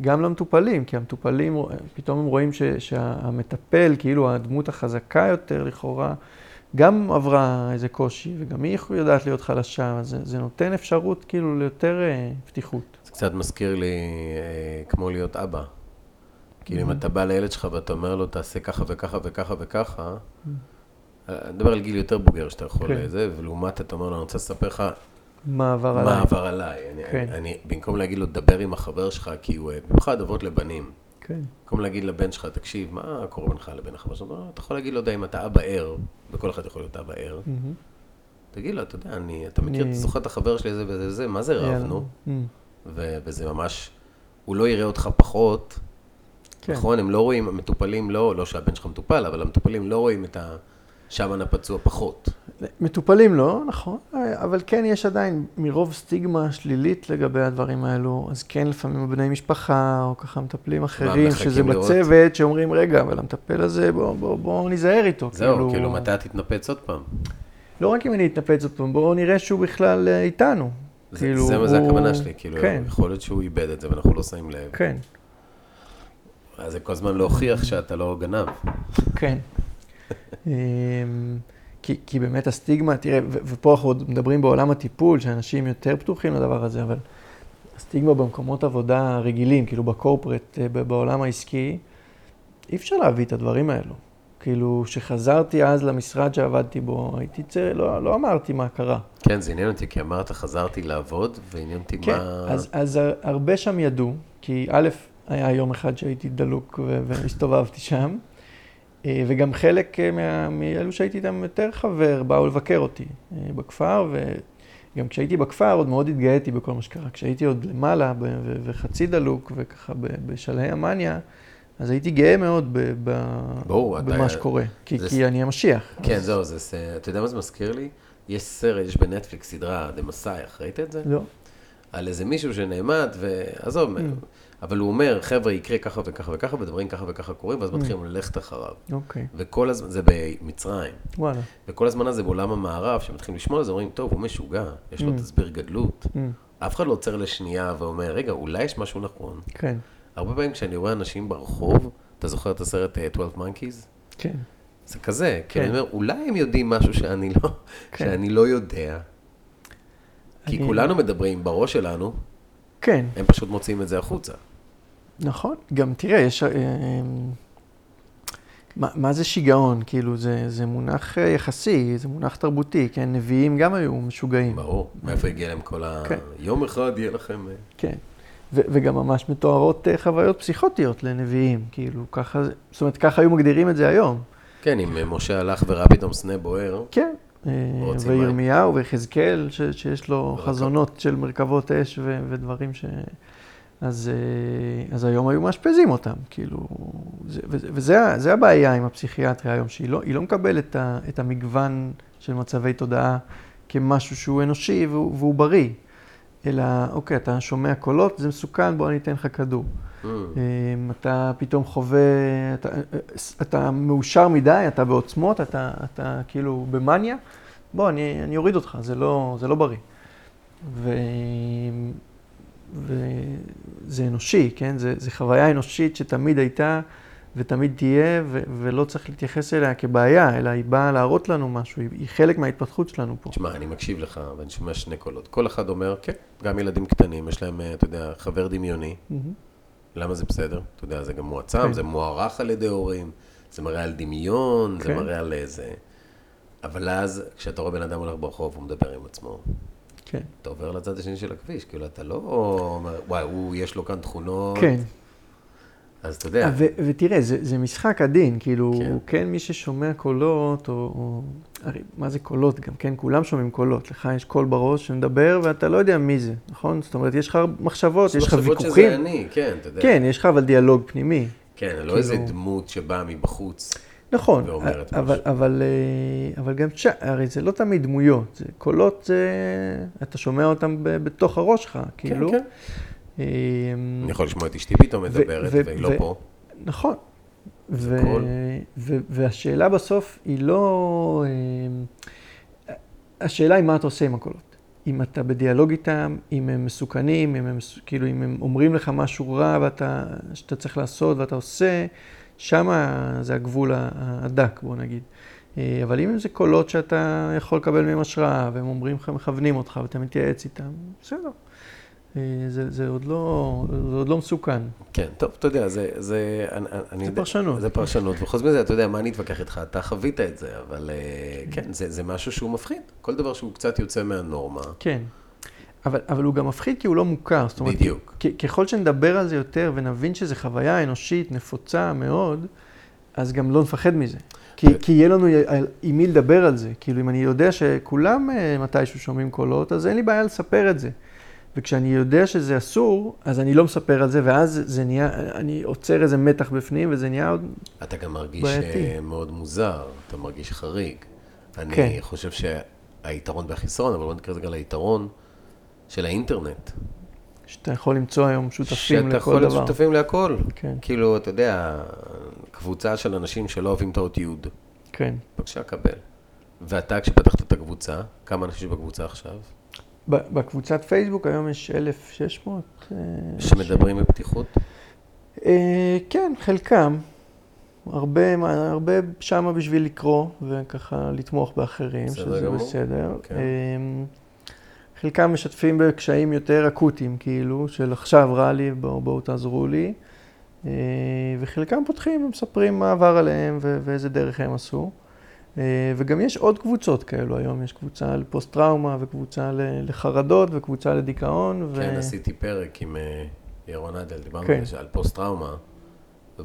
גם למטופלים, כי המטופלים, פתאום הם רואים ש, שהמטפל, כאילו הדמות החזקה יותר לכאורה, גם עברה איזה קושי, וגם היא יודעת להיות חלשה, אז זה, זה נותן אפשרות כאילו ליותר אה, פתיחות. זה קצת מזכיר לי אה, כמו להיות אבא. כאילו אם Mhm. אתה בא לילד שלך ואתה אומר לו, תעשה ככה וככה וככה וככה. אה, אני מדבר על גיל יותר בוגר שאתה יכול כן. לזה, ולעומת אתה אומר לו, אני רוצה לספר לך מה עבר מה עליי. עבר עליי. אני, כן. אני, במקום להגיד לו, דבר עם החבר שלך, כי הוא, אה, במיוחד אבות לבנים, כן. במקום להגיד לבן שלך, תקשיב, מה קורה בינך לבין החבר שלך? אתה יכול להגיד לו, יודע, אם אתה אבא ער, וכל אחד יכול להיות אבא ער. תגיד לו, אתה יודע, אני, אתה מכיר, אני- אתה זוכר את החבר שלי הזה וזה וזה, מה זה רבנו? Mm, וזה ממש, הוא לא יראה אותך פחות, כן. נכון? הם לא רואים, המטופלים לא, לא שהבן שלך מטופל, אבל המטופלים לא רואים את השמן הפצוע פחות. מטופלים לא, נכון, אבל כן יש עדיין מרוב סטיגמה שלילית לגבי הדברים האלו, אז כן לפעמים בני משפחה או ככה מטפלים אחרים, שזה לראות? בצוות, שאומרים, רגע, אבל המטפל הזה, בוא, בוא, בוא ניזהר איתו. זהו, כאילו, מתי תתנפץ עוד פעם? לא רק אם אני אתנפץ עוד פעם, בואו נראה שהוא בכלל אה, איתנו. זה, כאילו, זה, זה הוא- הכוונה שלי, כאילו, כן, יכול להיות שהוא איבד את זה ואנחנו לא שמים לב. כן, אז זה כל הזמן להוכיח שאתה לא גנב. כן. אמ, כי, כי באמת הסטיגמה, תראה, ופה אנחנו עוד מדברים בעולם הטיפול, שאנשים יותר פתוחים לדבר הזה, אבל הסטיגמה במקומות עבודה רגילים, כאילו בקורפרט, אה, בעולם העסקי, אי אפשר להביא את הדברים האלו. כאילו, כשחזרתי אז למשרד שעבדתי בו, הייתי צריך, לא, לא אמרתי מה קרה. כן, זה עניין אותי, כי אמרת, חזרתי לעבוד, ועניין אותי כן, מה... אז, אז הרבה שם ידעו, כי א', היה יום אחד שהייתי דלוק והסתובבתי שם, אה, וגם חלק אה, מה- מאלו שהייתי איתם יותר חבר, באו לבקר אותי אה, בכפר, וגם כשהייתי בכפר עוד מאוד התגאיתי בכל מה שקרה. כשהייתי עוד למעלה ב- ו- וחצי דלוק וככה בשלהי המאניה, אז הייתי גאה מאוד ב- ב- ברור, אתה- במה שקורה, כי, זה- כי אני המשיח. כן, זהו, זה, זה, אתה יודע מה זה מזכיר לי? יש סרט, יש בנטפליקס סדרה, The Messiah, ראית את זה? לא, על איזה מישהו שנעמד, ועזוב, Mm. אבל הוא אומר, חבר'ה, יקרה ככה וככה וככה, ודברים ככה וככה קורים, ואז Mm. מתחילים ללכת אחריו. אוקיי, וכל הזמן, זה במצרים, וואלה. וכל הזמן הזה בעולם המערב, שמתחילים לשמוע על זה, אומרים, טוב, הוא משוגע, יש לו Mm. תסביר גדלות. Mm, אף אחד לא עוצר לשנייה ואומר, רגע, אולי יש משהו נכון. כן, הרבה פעמים כשאני רואה אנשים ברחוב, אתה זוכר את הסרט אה, 12 Monkeys? כן, זה כזה, כי אני כן. אומר, אולי הם יודעים משהו שאני לא, כן. שאני לא יודע. כי אני- כולנו מדברים בראש שלנו, כן. הם פשוט מוציאים את זה החוצה. נכון, גם תראה, יש... אה, אה, מה, מה זה שיגעון? כאילו, זה, זה מונח אה, יחסי, זה מונח תרבותי, כן? נביאים גם היו משוגעים. ברור, מאיפה הגיע להם כל ה... כן. יום אחד יהיה לכם... אה, כן. ו- וגם ממש מתוארות חוויות פסיכוטיות לנביאים, כאילו, ככה, זאת אומרת, ככה היו מגדירים את זה היום. כן, אם משה הלך וראה פתאום סנה בוער, כן. וירמיהו ויחזקאל, ש- שיש לו חזונות של מרכבות אש ו- ודברים ש... אז, אה, אז היום היו מאשפזים אותם, כאילו, זה, וזה, וזה הבעיה עם הפסיכיאטריה היום, שהיא לא, לא מקבלת את, ה, את המגוון של מצבי תודעה כמשהו שהוא אנושי והוא, והוא בריא, אלא, אוקיי, אתה שומע קולות, זה מסוכן, בוא אני אתן לך כדור. אה, אם אתה פתאום חווה, אתה, אתה מאושר מדי, אתה בעוצמות, אתה, אתה כאילו במאניה, בוא, אני, אני אוריד אותך, זה לא, זה לא בריא. ו, וזה אנושי, כן? זה, זה חוויה אנושית שתמיד הייתה ותמיד תהיה, ו, ולא צריך להתייחס אליה כבעיה, אלא היא באה להראות לנו משהו, היא, היא חלק מההתפתחות שלנו פה. תשמע, אני מקשיב לך, ואני שומע שני קולות. כל אחד אומר, כן, גם ילדים קטנים, יש להם, אה, אתה יודע, חבר דמיוני. מהמם. למה זה בסדר? אתה יודע, זה גם מועצם, כן. זה מוערך על ידי הורים, זה מראה על דמיון, זה כן. מראה על איזה... אבל אז, כשאתה רואה בן אדם הולך ברחוב, הוא מדבר עם עצמו. כן. אתה עובר לצד השני של הכביש, כאילו, אתה לא אומר, וואי, הוא, יש לו כאן תכונות. כן. אז אתה יודע, ו- ותראה, זה, זה משחק עדין, כאילו, כן. כן. מי ששומע קולות, או, או... הרי מה זה קולות גם, כן? כולם שומעים קולות. לך יש קול בראש שמדבר, ואתה לא יודע מי זה, נכון? זאת אומרת, יש לך מחשבות, יש לך מחשבות ויכוחים. שזה אני, כן, אתה יודע. כן, יש לך אבל דיאלוג פנימי. כן, לא כאילו- איזה דמות שבאה מבחוץ. נכון, אבל. אבל, אה, אבל גם ש... הרי זה לא תמיד דמויות, זה קולות, זה... אתה שומע אותם בתוך הראש שלך, כאילו. כן. אה, אני יכול לשמוע את אשתי פתאום מדברת, והיא לא פה. נכון. ו- קול. ו- והשאלה בסוף היא לא... אה, השאלה היא מה אתה עושה עם הקולות. אם אתה בדיאלוג איתם, אם הם מסוכנים, אם הם, כאילו, אם הם אומרים לך משהו רע ואתה, שאתה צריך לעשות ואתה עושה, שם זה הגבול הדק, בוא נגיד. אה, אבל אם זה קולות שאתה יכול לקבל מהם השראה, והם אומרים לך, מכוונים אותך ואתה מתייעץ איתם, בסדר. אה, זה, זה, עוד לא, זה עוד לא מסוכן. כן, טוב, אתה יודע, זה... זה, אני, אני זה יודע- פרשנות. זה פרשנות, וחוץ מזה, אתה יודע, מה אני אתווכח איתך? אתה חווית את זה, אבל אה, כן, זה, זה משהו שהוא מפחיד. כל דבר שהוא קצת יוצא מהנורמה. כן. אבל, אבל הוא גם מפחיד כי הוא לא מוכר. זאת אומרת, בדיוק. ככל שנדבר על זה יותר ונבין שזו חוויה אנושית נפוצה מאוד, אז גם לא נפחד מזה. כי, כי יהיה לנו עם מי לדבר על זה. כאילו, אם אני יודע שכולם אה, מתישהו שומעים קולות, אז אין לי בעיה לספר את זה. וכשאני יודע שזה אסור, אז אני לא מספר על זה, ואז זה נהיה, אני עוצר איזה מתח בפנים, וזה נהיה עוד... אתה גם מרגיש בעייתי. אה, מאוד מוזר, אתה מרגיש חריג. אני כן. חושב שהיתרון והחיסרון, אבל בוא נקרא לזה גם היתרון של האינטרנט. שאתה יכול למצוא היום שותפים שאתה לכל יכול להיות דבר. שותפים להכל. כן, כאילו, אתה יודע, קבוצה של אנשים שלא אוהבים את האות י', כן. בבקשה, קבל. ואתה, כשפתחת את הקבוצה, כמה אנשים יש בקבוצה עכשיו? בקבוצת פייסבוק היום יש 1,600. אה, שמדברים בפתיחות? אה, כן, חלקם. הרבה, הרבה שמה בשביל לקרוא וככה לתמוך באחרים, שזה גמור. בסדר. כן. אה, חלקם משתפים בקשיים יותר אקוטיים, כאילו, של עכשיו רע לי, בואו בוא, תעזרו לי. אה, וחלקם פותחים ומספרים מה עבר עליהם ו- ואיזה דרך הם עשו. אה, וגם יש עוד קבוצות כאלו היום, יש קבוצה לפוסט-טראומה וקבוצה לחרדות וקבוצה לדיכאון. ו... כן, עשיתי פרק עם אה, ירון אדל, דיברנו כן. על זה, על פוסט-טראומה,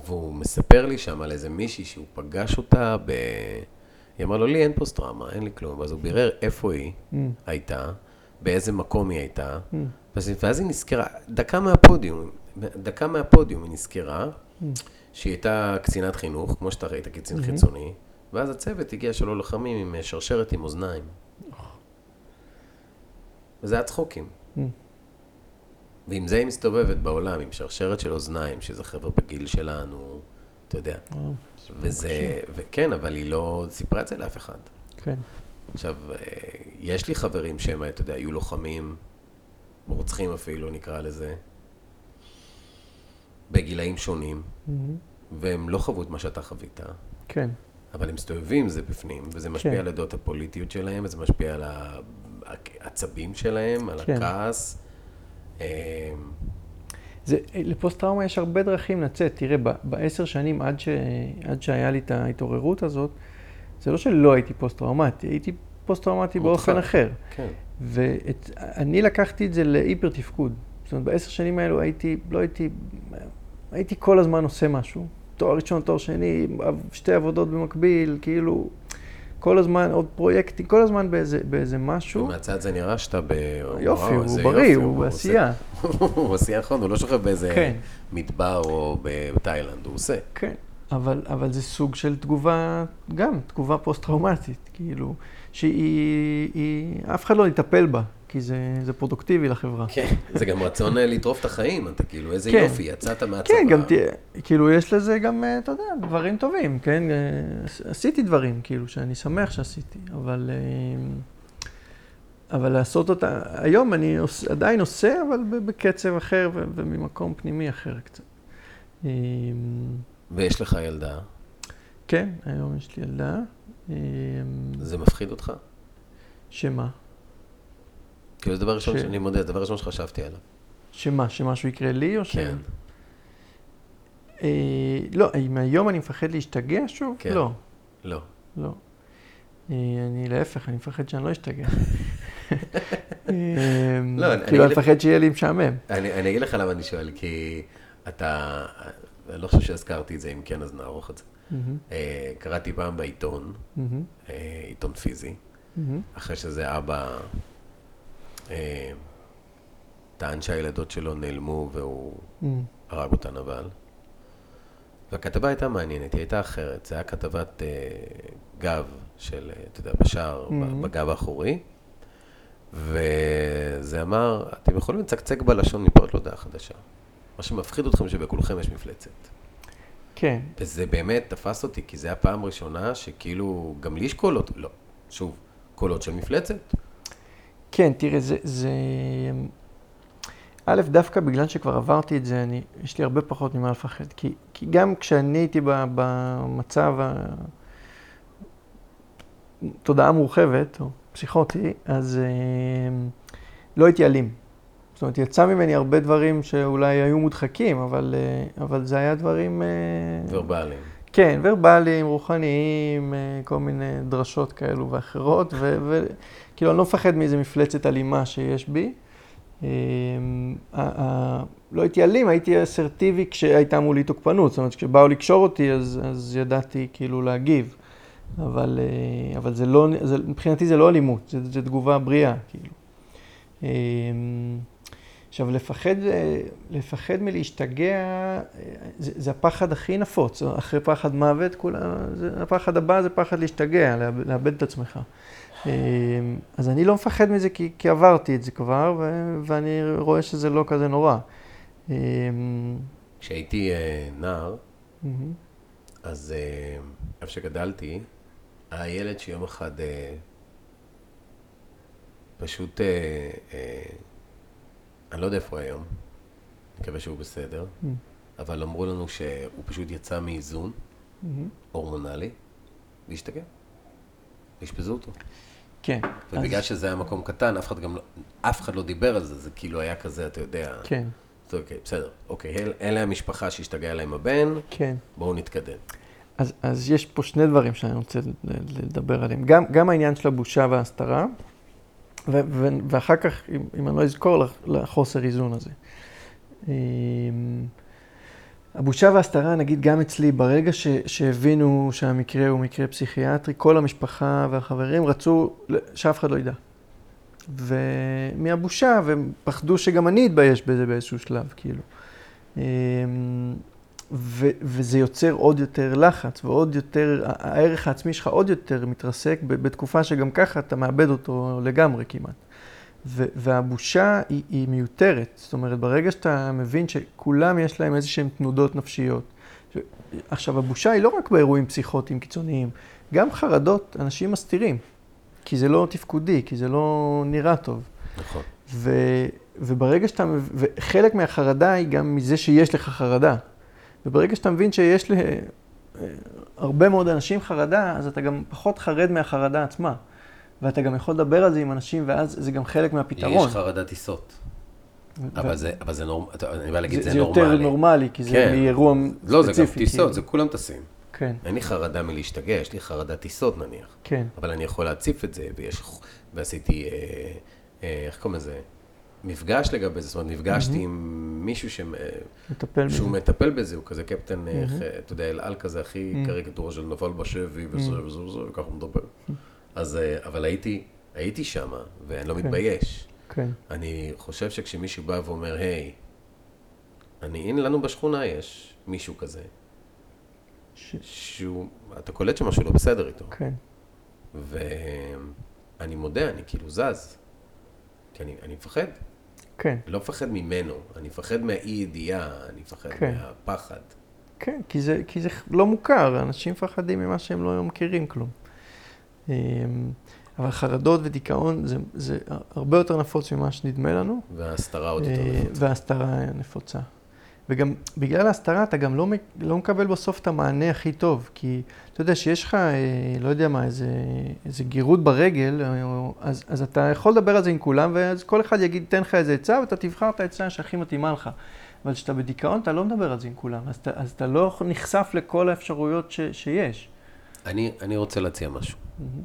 והוא מספר לי שם על איזה מישהי שהוא פגש אותה ב... היא אמרה לו, לי אין פוסט-טראומה, אין לי כלום. ואז הוא בירר איפה היא Mm, הייתה, באיזה מקום היא הייתה, mm, ואז, היא נזכרה, דקה מהפודיום, דקה מהפודיום היא נזכרה mm. שהיא הייתה קצינת חינוך, כמו שאתה ראית, קצין Mhm. חיצוני, ואז הצוות הגיע שלו לוחמים עם אה, שרשרת עם אוזניים. וזה היה צחוקים. Mm. ועם זה היא מסתובבת בעולם, עם שרשרת של אוזניים, שזה חבר'ה בגיל שלנו, אתה יודע. וואו, וזה, וכן, אבל היא לא סיפרה את זה לאף אחד. כן. עכשיו, אה, יש לי חברים שהם, אתה יודע, היו לוחמים, רוצחים אפילו, נקרא לזה, בגילאים שונים, Mhm. והם לא חוו את מה שאתה חווית, כן. אבל הם מסתובבים עם זה בפנים, וזה משפיע כן. על הדעות הפוליטיות שלהם, וזה משפיע על העצבים שלהם, על כן. הכעס. אה, זה, לפוסט-טראומה יש הרבה דרכים לצאת. תראה, ב- בעשר שנים עד, ש, עד שהיה לי את ההתעוררות הזאת, זה לא שלא הייתי פוסט-טראומטי, הייתי פוסט-טראומטי באופן. אחר. כן, ואני לקחתי את זה להיפר תפקוד. זאת אומרת, בעשר שנים האלו הייתי, לא הייתי, הייתי כל הזמן עושה משהו. תואר ראשון, תואר שני, שתי עבודות במקביל, כאילו, כל הזמן עוד פרויקטים, כל הזמן באיזה, באיזה משהו. ומהצד זה נראה שאתה ב... יופי, וואו, הוא בריא, יופי, הוא בעשייה. הוא עשייה נכון, הוא לא שוכב באיזה כן. מדבר או בתאילנד, הוא עושה. כן, אבל, אבל זה סוג של תגובה, גם תגובה פוסט-טראומטית, כאילו, שהיא, היא, אף אחד לא יטפל בה, כי זה, זה פרודוקטיבי לחברה. כן, זה גם רצון אה, לטרוף את החיים, אתה כאילו, איזה כן. יופי, יצאת מהצבא. כן, גם תהיה, כאילו, יש לזה גם, אה, אתה יודע, דברים טובים, כן? אה, עשיתי דברים, כאילו, שאני שמח שעשיתי, אבל... אבל לעשות אותה, היום אני עוש, עדיין עושה, אבל בקצב אחר וממקום פנימי אחר קצת. ויש לך ילדה, כן, היום יש לי ילדה. אה, זה מפחיד אותך? שמה? כאילו, זה דבר ראשון ש- שאני מודה, זה דבר ראשון שחשבתי עליו. שמה? שמשהו יקרה לי או ש... כן. אה, לא, אם היום אני מפחד להשתגע שוב? כן. לא, לא. לא. אה, אני להפך, אני מפחד שאני לא אשתגע. אה, לא, אני- כאילו, אני- מפחד שיהיה לי משעמם. אני, אני אגיד לך למה אני שואל, כי אתה, אני לא חושב שהזכרתי את זה, אם כן, אז נערוך את זה. אה, קראתי פעם בעיתון, אה, עיתון פיזי, מהמם, אחרי שזה אבא אה, טען שהילדות שלו נעלמו והוא מהמם, הרג אותן אבל. והכתבה הייתה מעניינת, היא הייתה אחרת. זה היה כתבת גב של, אתה יודע, בשער, mm-hmm. Mhm. בגב האחורי. וזה אמר, אתם יכולים לצקצק בלשון מפה עד להודעה חדשה. מה שמפחיד אתכם שבכולכם יש מפלצת. כן, וזה באמת תפס אותי, כי זו הייתה פעם ראשונה שכאילו, גם לי יש קולות, לא, שוב, קולות של מפלצת. כן, תראה, זה, זה... א', דווקא בגלל שכבר עברתי את זה, אני, יש לי הרבה פחות ממה לפחד. כי, כי גם כשאני הייתי במצב התודעה מורחבת, או פסיכוטי, אז אה, לא הייתי אלים. זאת אומרת, יצא ממני הרבה דברים שאולי היו מודחקים, אבל, אה, אבל זה היה דברים... אה, ורבליים. כן, ורבליים, רוחניים, אה, כל מיני דרשות כאלו ואחרות, וכאילו אני לא מפחד מאיזה מפלצת אלימה שיש בי, לא הייתי אלים, הייתי אסרטיבי כשהייתה מולי תוקפנות. זאת אומרת, כשבאו לקשור אותי, אז, אז ידעתי כאילו להגיב. אבל, אבל זה לא, זה, מבחינתי זה לא אלימות, זה, זה תגובה בריאה, כאילו. עכשיו, לפחד, אה, לפחד מלהשתגע, אה, זה, זה הפחד הכי נפוץ. אחרי פחד מוות, כולה, זה, הפחד הבא זה פחד להשתגע, לאבד, לאבד את עצמך. אה, אז אני לא מפחד מזה כי, כי עברתי את זה כבר, ו, ואני רואה שזה לא כזה נורא. כשהייתי נער. אז איפה שגדלתי, היה ילד שיום אחד פשוט, אני לא יודע איפה הוא היום, מקווה שהוא בסדר, Mm. אבל אמרו לנו שהוא פשוט יצא מאיזון מהמם. הורמונלי והשתגע. אשפזו אותו. כן. ובגלל אז- שזה היה מקום קטן, אף אחד גם לא, אף אחד לא דיבר על זה, זה כאילו היה כזה, אתה יודע, כן, אוקיי, בסדר, אוקיי, אל- אלה המשפחה שהשתגע להם הבן, כן. בואו נתקדם. אז, אז יש פה שני דברים שאני רוצה לדבר עליהם. גם, גם העניין של הבושה וההסתרה, ואחר כך, אם, אם אני לא אזכור, לח- לחוסר איזון הזה. אמ, הבושה וההסתרה, נגיד גם אצלי, ברגע ש, שהבינו שהמקרה הוא מקרה פסיכיאטרי, כל המשפחה והחברים רצו שאף אחד לא ידע. ומהבושה, והם פחדו שגם אני אתבייש בזה באיזשהו שלב, כאילו. ו- וזה יוצר עוד יותר לחץ, ועוד יותר, הערך העצמי שלך עוד יותר מתרסק בתקופה שגם ככה אתה מאבד אותו לגמרי כמעט. ו- והבושה היא, היא מיותרת. זאת אומרת, ברגע שאתה מבין שכולם יש להם איזה שהן תנודות נפשיות. ש- עכשיו, הבושה היא לא רק באירועים פסיכוטיים קיצוניים, גם חרדות אנשים מסתירים, כי זה לא תפקודי, כי זה לא נראה טוב. נכון. ו, וברגע שאתה, וחלק מהחרדה היא גם מזה שיש לך חרדה. וברגע שאתה מבין שיש להרבה מאוד אנשים חרדה, אז אתה גם פחות חרד מהחרדה עצמה. ואתה גם יכול לדבר על זה עם אנשים, ואז זה גם חלק מהפתרון. יש חרדת טיסות. אבל זה, אבל זה נורמלי, אני בא להגיד, זה, זה, זה יותר נורמלי. נורמלי, כי זה כן. מאירוע לא, זה גם ספציפי. טיסות, כאילו. זה כולם טסים. כן, אין לי חרדה מלהשתגע, יש לי חרדת טיסות נניח. כן, אבל אני יכול להציף את זה, ויש, ועשיתי, אה, אה, איך קוראים לזה? מפגש לגבי זה, זאת אומרת, נפגשתי עם מישהו ש... מטפל בזה. שהוא מטפל בזה, הוא כזה קפטן, אה. אתה יודע, אל על כזה, הכי. קריקטורה של נפל בשבי וזה וזה וזה, וככה הוא מדבר. אז, אה, אבל הייתי, הייתי שמה, ואני לא כן. מתבייש. כן, אני חושב שכשמישהו בא ואומר, היי, אני, הנה לנו בשכונה יש מישהו כזה. שהוא, אתה קולט שמשהו לא בסדר איתו. כן, ואני מודה, אני כאילו זז. כי אני, אני מפחד. כן, לא מפחד ממנו, אני מפחד מהאי ידיעה, אני מפחד כן. מהפחד. כן, כי זה, כי זה לא מוכר, אנשים מפחדים ממה שהם לא מכירים כלום. אמ, אבל חרדות ודיכאון זה, זה הרבה יותר נפוץ ממה שנדמה לנו, וההסתרה עוד יותר אה, נפוצה. וההסתרה נפוצה. וגם בגלל ההסתרה אתה גם לא, לא מקבל בסוף את המענה הכי טוב, כי אתה יודע שיש לך, אה, לא יודע מה, איזה, איזה גירוד ברגל, אה, אז, אז אתה יכול לדבר על זה עם כולם, ואז כל אחד יגיד, תן לך איזה עצה, ואתה תבחר את העצה שהכי מתאימה לך. אבל כשאתה בדיכאון, אתה לא מדבר על זה עם כולם, אז אתה, אז אתה לא נחשף לכל האפשרויות ש, שיש. אני, אני רוצה להציע משהו.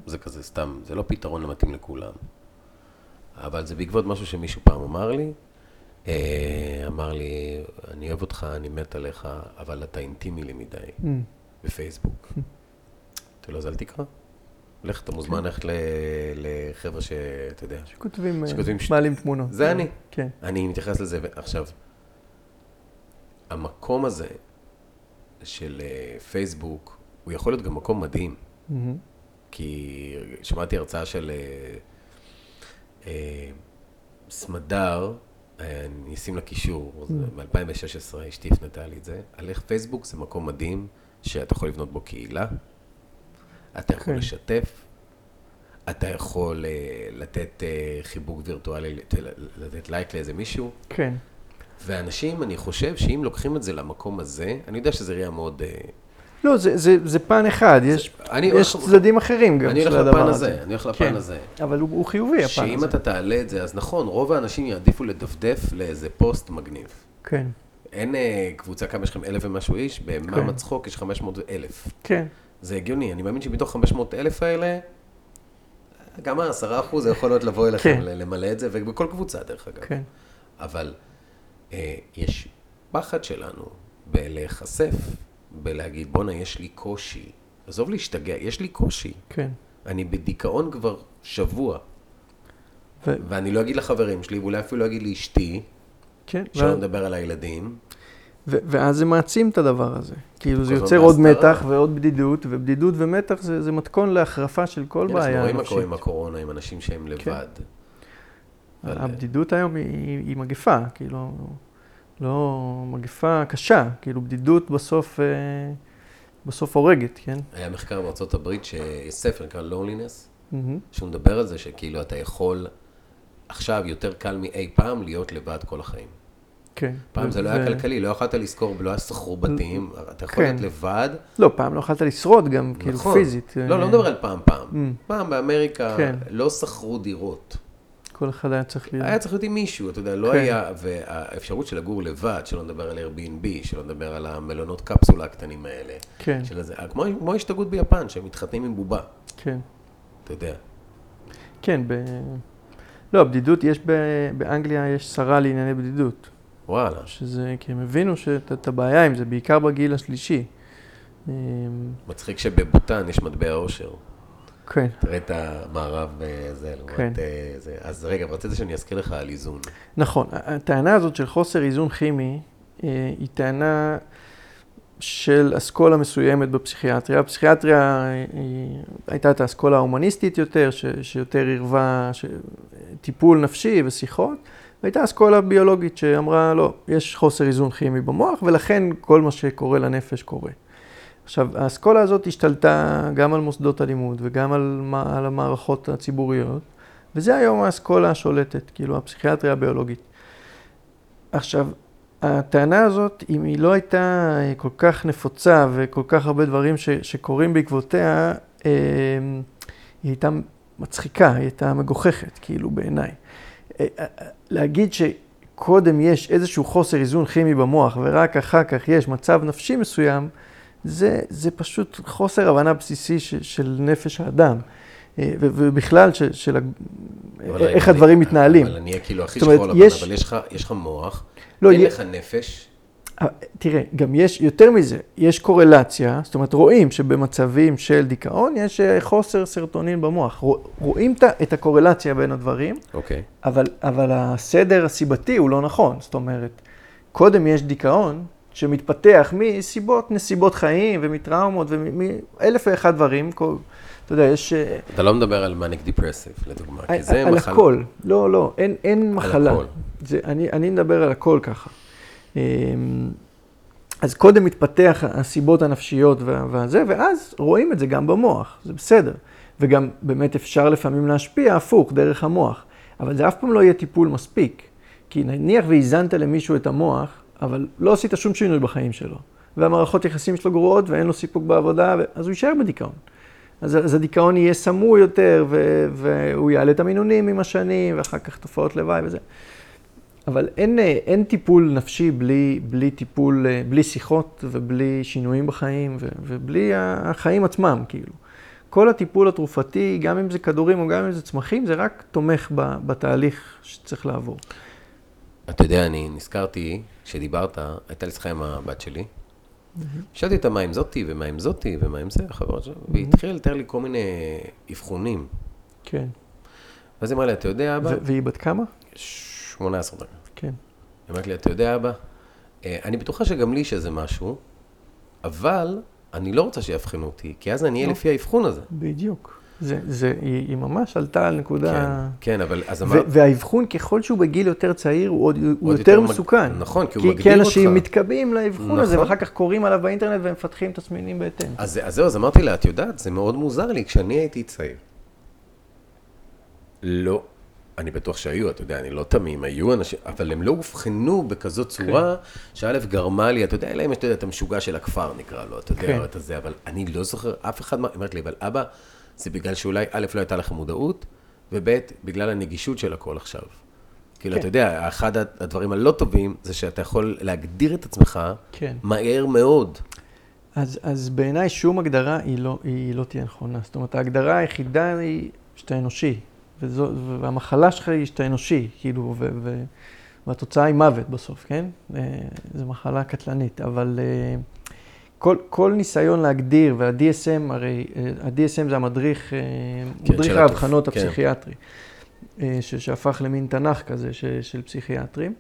זה כזה סתם, זה לא פתרון המתאים לכולם. אבל זה בעקבות משהו שמישהו פעם אמר לי. אה, אמר לי, אני אוהב אותך, אני מת עליך, אבל אתה אינטימי לי מדי Mm, בפייסבוק. אמרתי לו, אז אל תקרא. לך, אתה מוזמן ללכת ל- לחבר'ה שאתה יודע. שכותבים, אה, שכותבים ש- מעלים תמונות. זה אני. כן, אני מתייחס לזה, עכשיו, המקום הזה של אה, פייסבוק, הוא יכול להיות גם מקום מדהים. מהמם, כי שמעתי הרצאה של אה, אה, סמדר, אה, אני אשים לה קישור, מ-2016, אשתי הפנתה לי את זה, על איך פייסבוק זה מקום מדהים, שאתה יכול לבנות בו קהילה, אתה יכול כן. לשתף, אתה יכול אה, לתת אה, חיבוק וירטואלי, לת- לתת לייק לאיזה מישהו, כן, ואנשים, אני חושב שאם לוקחים את זה למקום הזה, אני יודע שזה ראייה מאוד... אה, לא, זה, זה, זה פן אחד, יש, אני יש הולך- צדדים אחרים גם אני של הדבר הזה. הזה, אני הולך לפן כן. הזה. אבל הוא, הוא חיובי, הפן שאם הזה. אתה תעלה את זה, אז נכון, רוב האנשים יעדיפו לדפדף לאיזה פוסט מגניב. כן, אין קבוצה, כמה יש לכם? אלף ומשהו איש? כן. במה מצחוק יש 500 אלף. כן, זה הגיוני, אני מאמין שמתוך 500 אלף האלה, גם העשרה אחוז יכול להיות לבוא אליכם כן. למלא את זה, ובכל קבוצה דרך אגב. כן. אבל אה, יש פחד שלנו בלהיחשף, בלהגיד, בואנה, יש לי קושי. עזוב להשתגע, יש לי קושי. כן. אני בדיכאון כבר שבוע, ו- ואני לא אגיד לחברים שלי, ואולי אפילו לא אגיד לאשתי, כן. שלא ו- נדבר על הילדים. ו- ואז זה מעצים את הדבר הזה. כאילו זה יוצר עוד. מתח ועוד בדידות, ובדידות ומתח זה, זה מתכון להחרפה של כל אנחנו בעיה רואים מה קורה. עם הקורונה, עם אנשים שהם לבד. אבל- הבדידות היום היא, היא, מגפה, כאילו, לא מגפה קשה, כאילו בדידות בסוף, אה, בסוף הורגת, כן? היה מחקר בארצות הברית, שיש ספר נקרא Loneliness, מהמם. שהוא מדבר על זה שכאילו אתה יכול עכשיו יותר קל מאי פעם להיות לבד כל החיים. כן. פעם זה לא היה כלכלי, לא יכולת לשכור, לא היה שכרו בתים, אתה יכול כן. להיות לבד. לא, פעם לא יכולת לשרוד גם, כאילו נכון. פיזית. לא, אה, לא מדבר על פעם פעם. Mm. פעם באמריקה כן. לא שכרו דירות. כל אחד היה צריך להיות. היה צריך להיות עם מישהו, אתה יודע, לא כן. היה, והאפשרות של לגור לבד, שלא נדבר על Airbnb, שלא נדבר על המלונות קפסולה הקטנים האלה. כן, של הזה, כמו, כמו ההשתגעות ביפן, שהם מתחתנים עם בובה, כן. אתה יודע. כן, ב... לא, בדידות, יש ב... באנגליה יש שרה לענייני בדידות. וואלה. שזה, כי הם הבינו שאת את הבעיה עם זה, בעיקר בגיל השלישי. אמ, מצחיק שבבוטן יש מטבע עושר. כן, תראה את המערב אה, זה, לעומת כן. אה, זה. אז רגע, אבל רציתי שאני אזכיר לך על איזון. נכון. הטענה הזאת של חוסר איזון כימי אה, היא טענה של אסכולה מסוימת בפסיכיאטריה. הפסיכיאטריה אה, היא, הייתה את האסכולה ההומניסטית יותר, ש, שיותר עירבה ש, טיפול נפשי ושיחות, והייתה אסכולה ביולוגית שאמרה, לא, יש חוסר איזון כימי במוח, ולכן כל מה שקורה לנפש קורה. עכשיו, האסכולה הזאת השתלטה גם על מוסדות הלימוד וגם על, על המערכות הציבוריות, וזה היום האסכולה השולטת, כאילו הפסיכיאטריה הביולוגית. עכשיו, הטענה הזאת, אם היא לא הייתה אה, כל כך נפוצה וכל כך הרבה דברים ש, שקורים בעקבותיה, אה, היא הייתה מצחיקה, היא הייתה מגוחכת, כאילו, בעיניי. להגיד שקודם יש איזשהו חוסר איזון כימי במוח ורק אחר כך יש מצב נפשי מסוים, זה, זה פשוט חוסר הבנה בסיסי ש, של נפש האדם. אה, ובכלל, של, של איך אני- הדברים מתנהלים. אבל אני אהיה כאילו הכי שחור לבן, אבל יש לך- מוח, לא, אין יה- לך נפש. אה, תראה, גם יש, יותר מזה, יש קורלציה, זאת אומרת, רואים שבמצבים של דיכאון יש אה, חוסר סרטונין במוח. רוא- רואים את הקורלציה בין הדברים, אוקיי. אבל, אבל הסדר הסיבתי הוא לא נכון. זאת אומרת, קודם יש דיכאון שמתפתח מסיבות, נסיבות חיים ומטראומות ומאלף ואחד דברים. אתה יודע, יש... אה, אתה לא מדבר על מניק דיפרסיב, לדוגמה, כי על, זה על מחלה. הכל. לא, לא, אין, אין מחלה. הכל. זה, אני, אני מדבר על הכל ככה. אמ, אז קודם מתפתח הסיבות הנפשיות והזה, ואז רואים את זה גם במוח, זה בסדר. וגם באמת אפשר לפעמים להשפיע הפוך, דרך המוח. אבל זה אף פעם לא יהיה טיפול מספיק. כי נניח והאזנת למישהו את המוח, אבל לא עשית שום שינוי בחיים שלו. והמערכות יחסים שלו גרועות ואין לו סיפוק בעבודה, אז הוא יישאר בדיכאון. אז, אז הדיכאון יהיה סמוי יותר, ו, והוא יעלה את המינונים עם השנים, ואחר כך תופעות לוואי וזה. אבל אין, אה, אין טיפול נפשי בלי, בלי טיפול, אה, בלי שיחות ובלי שינויים בחיים, ו, ובלי החיים עצמם, כאילו. כל הטיפול התרופתי, גם אם זה כדורים או גם אם זה צמחים, זה רק תומך ב, בתהליך שצריך לעבור. אתה יודע, אני נזכרתי, כשדיברת, הייתה לי שיחה עם הבת שלי. שאלתי אותה מה עם זאתי, ומה עם זאתי, ומה עם זה, החברות שלה, והיא התחילה לתאר לי כל מיני אבחונים. כן. ואז היא אמרה לי, אתה יודע, אבא? והיא בת כמה? 18 דקות. כן. היא אמרת לי, אתה יודע, אבא, אה, אני בטוחה שגם לי יש איזה משהו, אבל אני לא רוצה שיאבחנו אותי, כי אז אני אהיה לא. לפי האבחון הזה. בדיוק. זה, זה, היא, היא ממש עלתה על נקודה... כן, כן, אבל אז אמרת... והאבחון, ככל שהוא בגיל יותר צעיר, הוא עוד, הוא עוד יותר יותר מג- מסוכן. נכון, כי הוא כי, מגדיר כי אנשים אותך. מתקבעים לאבחון הזה, נכון. ואחר כך קוראים עליו באינטרנט ומפתחים תסמינים בהתאם. אז, אז זהו, אז אמרתי לה, את יודעת, זה מאוד מוזר לי, כשאני הייתי צעיר. לא, אני בטוח שהיו, אתה יודע, אני לא תמים, היו אנשים, אבל הם לא אובחנו בכזאת צורה, שא' גרמה לי, אתה יודע, אלא אם אתה יודע, את המשוגע של הכפר נקרא לו, אתה יודע, כן. את הזה, אבל אני לא זוכר, אף אחד, מה- אומרת לי, אבל אבא, זה בגלל שאולי, א', לא הייתה לך מודעות, וב', בגלל הנגישות של הכל עכשיו. כאילו, כן. אתה יודע, אחד הדברים הלא טובים, זה שאתה יכול להגדיר את עצמך כן. מהר מאוד. אז, אז בעיניי שום הגדרה היא לא, היא לא תהיה נכונה. זאת אומרת, ההגדרה היחידה היא שאתה אנושי, וזו, והמחלה שלך היא שאתה אנושי, כאילו, ו, ו, והתוצאה היא מוות בסוף, כן? אה, זו מחלה קטלנית, אבל אה, כל, כל ניסיון להגדיר, וה-DSM, הרי אה, ה-DSM זה המדריך, כן, מדריך התופ- כן. הפסיכיאטרי, ש- שהפך למין תנ"ך כזה ש- של פסיכיאטרים,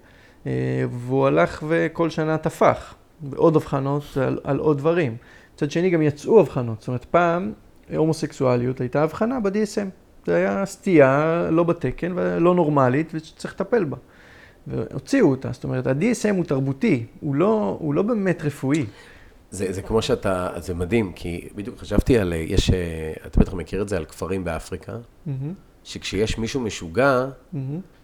והוא הלך וכל שנה טפח בעוד אבחנות על, על עוד דברים. מצד שני גם יצאו אבחנות, זאת אומרת פעם הומוסקסואליות הייתה אבחנה ב-DSM. זה היה סטייה לא בתקן ולא נורמלית ושצריך לטפל בה. והוציאו אותה, זאת אומרת, ה-DSM הוא תרבותי, הוא לא, הוא לא באמת רפואי. זה, זה כמו שאתה, זה מדהים, כי בדיוק חשבתי על, יש, אה, אתה בטח מכיר את זה, על כפרים באפריקה, שכשיש מישהו משוגע,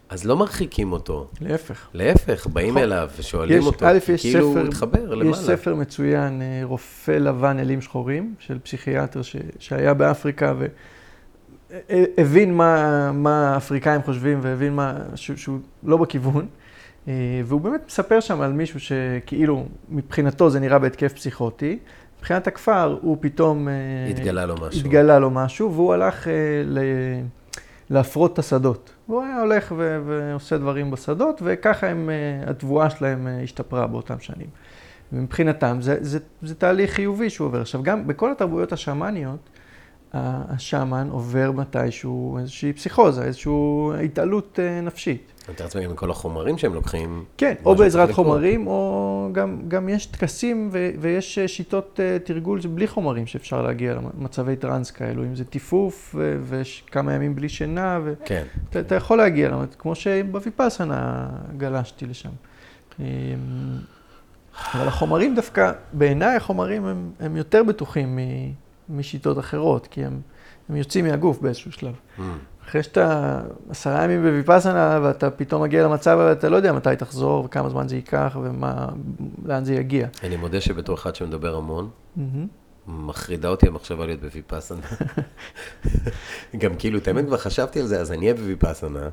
אז לא מרחיקים אותו. להפך. להפך, באים נכון. אליו ושואלים יש, אותו, א', כי יש כאילו הוא ספר, התחבר למעלה. יש ספר מצוין, אה, רופא לבן אלים שחורים, של פסיכיאטר ש, שהיה באפריקה והבין מה, מה האפריקאים חושבים והבין מה, שהוא, שהוא לא בכיוון. אה, והוא באמת מספר שם על מישהו שכאילו מבחינתו זה נראה בהתקף פסיכוטי. מבחינת הכפר הוא פתאום... אה, התגלה לו משהו. התגלה לו משהו, והוא הלך אה, ל... להפרות את השדות. הוא היה הולך ו... ועושה דברים בשדות, וככה הם, אה, התבואה שלהם השתפרה באותם שנים. ומבחינתם זה, זה, זה תהליך חיובי שהוא עובר. עכשיו, גם בכל התרבויות השמאניות, השאמן עובר מתישהו איזושהי פסיכוזה, איזושהי התעלות אה, נפשית. אני מתאר לעצמי גם כל החומרים שהם לוקחים. כן, או בעזרת. חומרים, או גם, יש טקסים ויש אה, שיטות אה, תרגול בלי חומרים שאפשר להגיע למצבי טראנס כאלו, אם זה טיפוף ו- ויש כמה ימים בלי שינה, כן. אתה יכול להגיע, כמו שבוויפאסנה גלשתי לשם. אמ, אבל החומרים דווקא, בעיניי החומרים הם, הם יותר בטוחים מ- משיטות אחרות, כי הם, הם יוצאים מהגוף באיזשהו שלב. Mm. אחרי שאתה עשרה ימים בוויפאסנה ואתה פתאום מגיע למצב ואתה לא יודע מתי תחזור וכמה זמן זה ייקח ומה, לאן זה יגיע. אני מודה שבתור אחד שמדבר המון, מהמם. מחרידה אותי המחשבה להיות בוויפאסנה. גם כאילו, תמיד כבר חשבתי על זה, אז אני אהיה בוויפאסנה,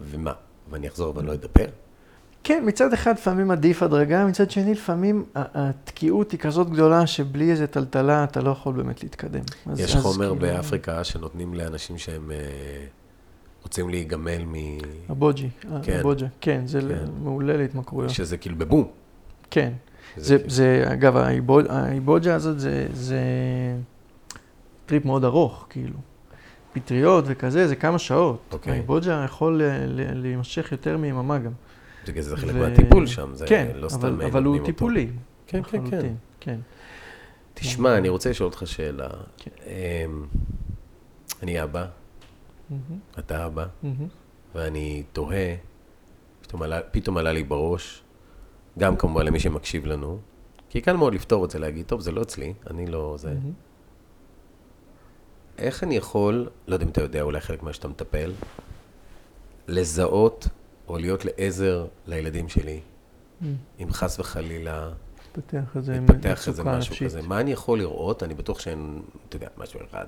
ומה? ואני אחזור ואני לא אדבר? כן, מצד אחד לפעמים עדיף הדרגה, מצד שני לפעמים התקיעות היא כזאת גדולה שבלי איזה טלטלה אתה לא יכול באמת להתקדם. אז- יש אז חומר כאילו, באפריקה שנותנים לאנשים שהם אה, רוצים להיגמל מ... הבוג'י, כן. הבוג'ה, כן, זה כן. מעולה להתמכרויות. שזה כאילו בבום. כן. זה, כאילו- זה, אגב, האיבוג'ה הזאת זה, זה טריפ מאוד ארוך, כאילו. פטריות וכזה, זה כמה שעות. אוקיי. האיבוג'ה יכול להימשך יותר מיממה גם. בגלל זה חלק מהטיפול שם, זה כן, לא סתם אבל, אבל הוא. טיפולי. כן, כן, כן. כן. תשמע, אני רוצה לשאול אותך שאלה. כן. אמ, אני אבא, אתה אבא. ואני תוהה, פתאום עלה, פתאום עלה לי בראש, גם כמובן למי שמקשיב לנו, כי קל מאוד לפתור את זה, להגיד, טוב, זה לא אצלי, אני לא זה. איך אני יכול, לא יודע אם אתה יודע, אולי חלק מה שאתה מטפל, לזהות או להיות לעזר לילדים שלי, מהמם. אם חס וחלילה מתפתח איזה מתפתח איזה משהו נפשית. כזה. מה אני יכול לראות? אני בטוח שאין, אתה יודע, משהו אחד.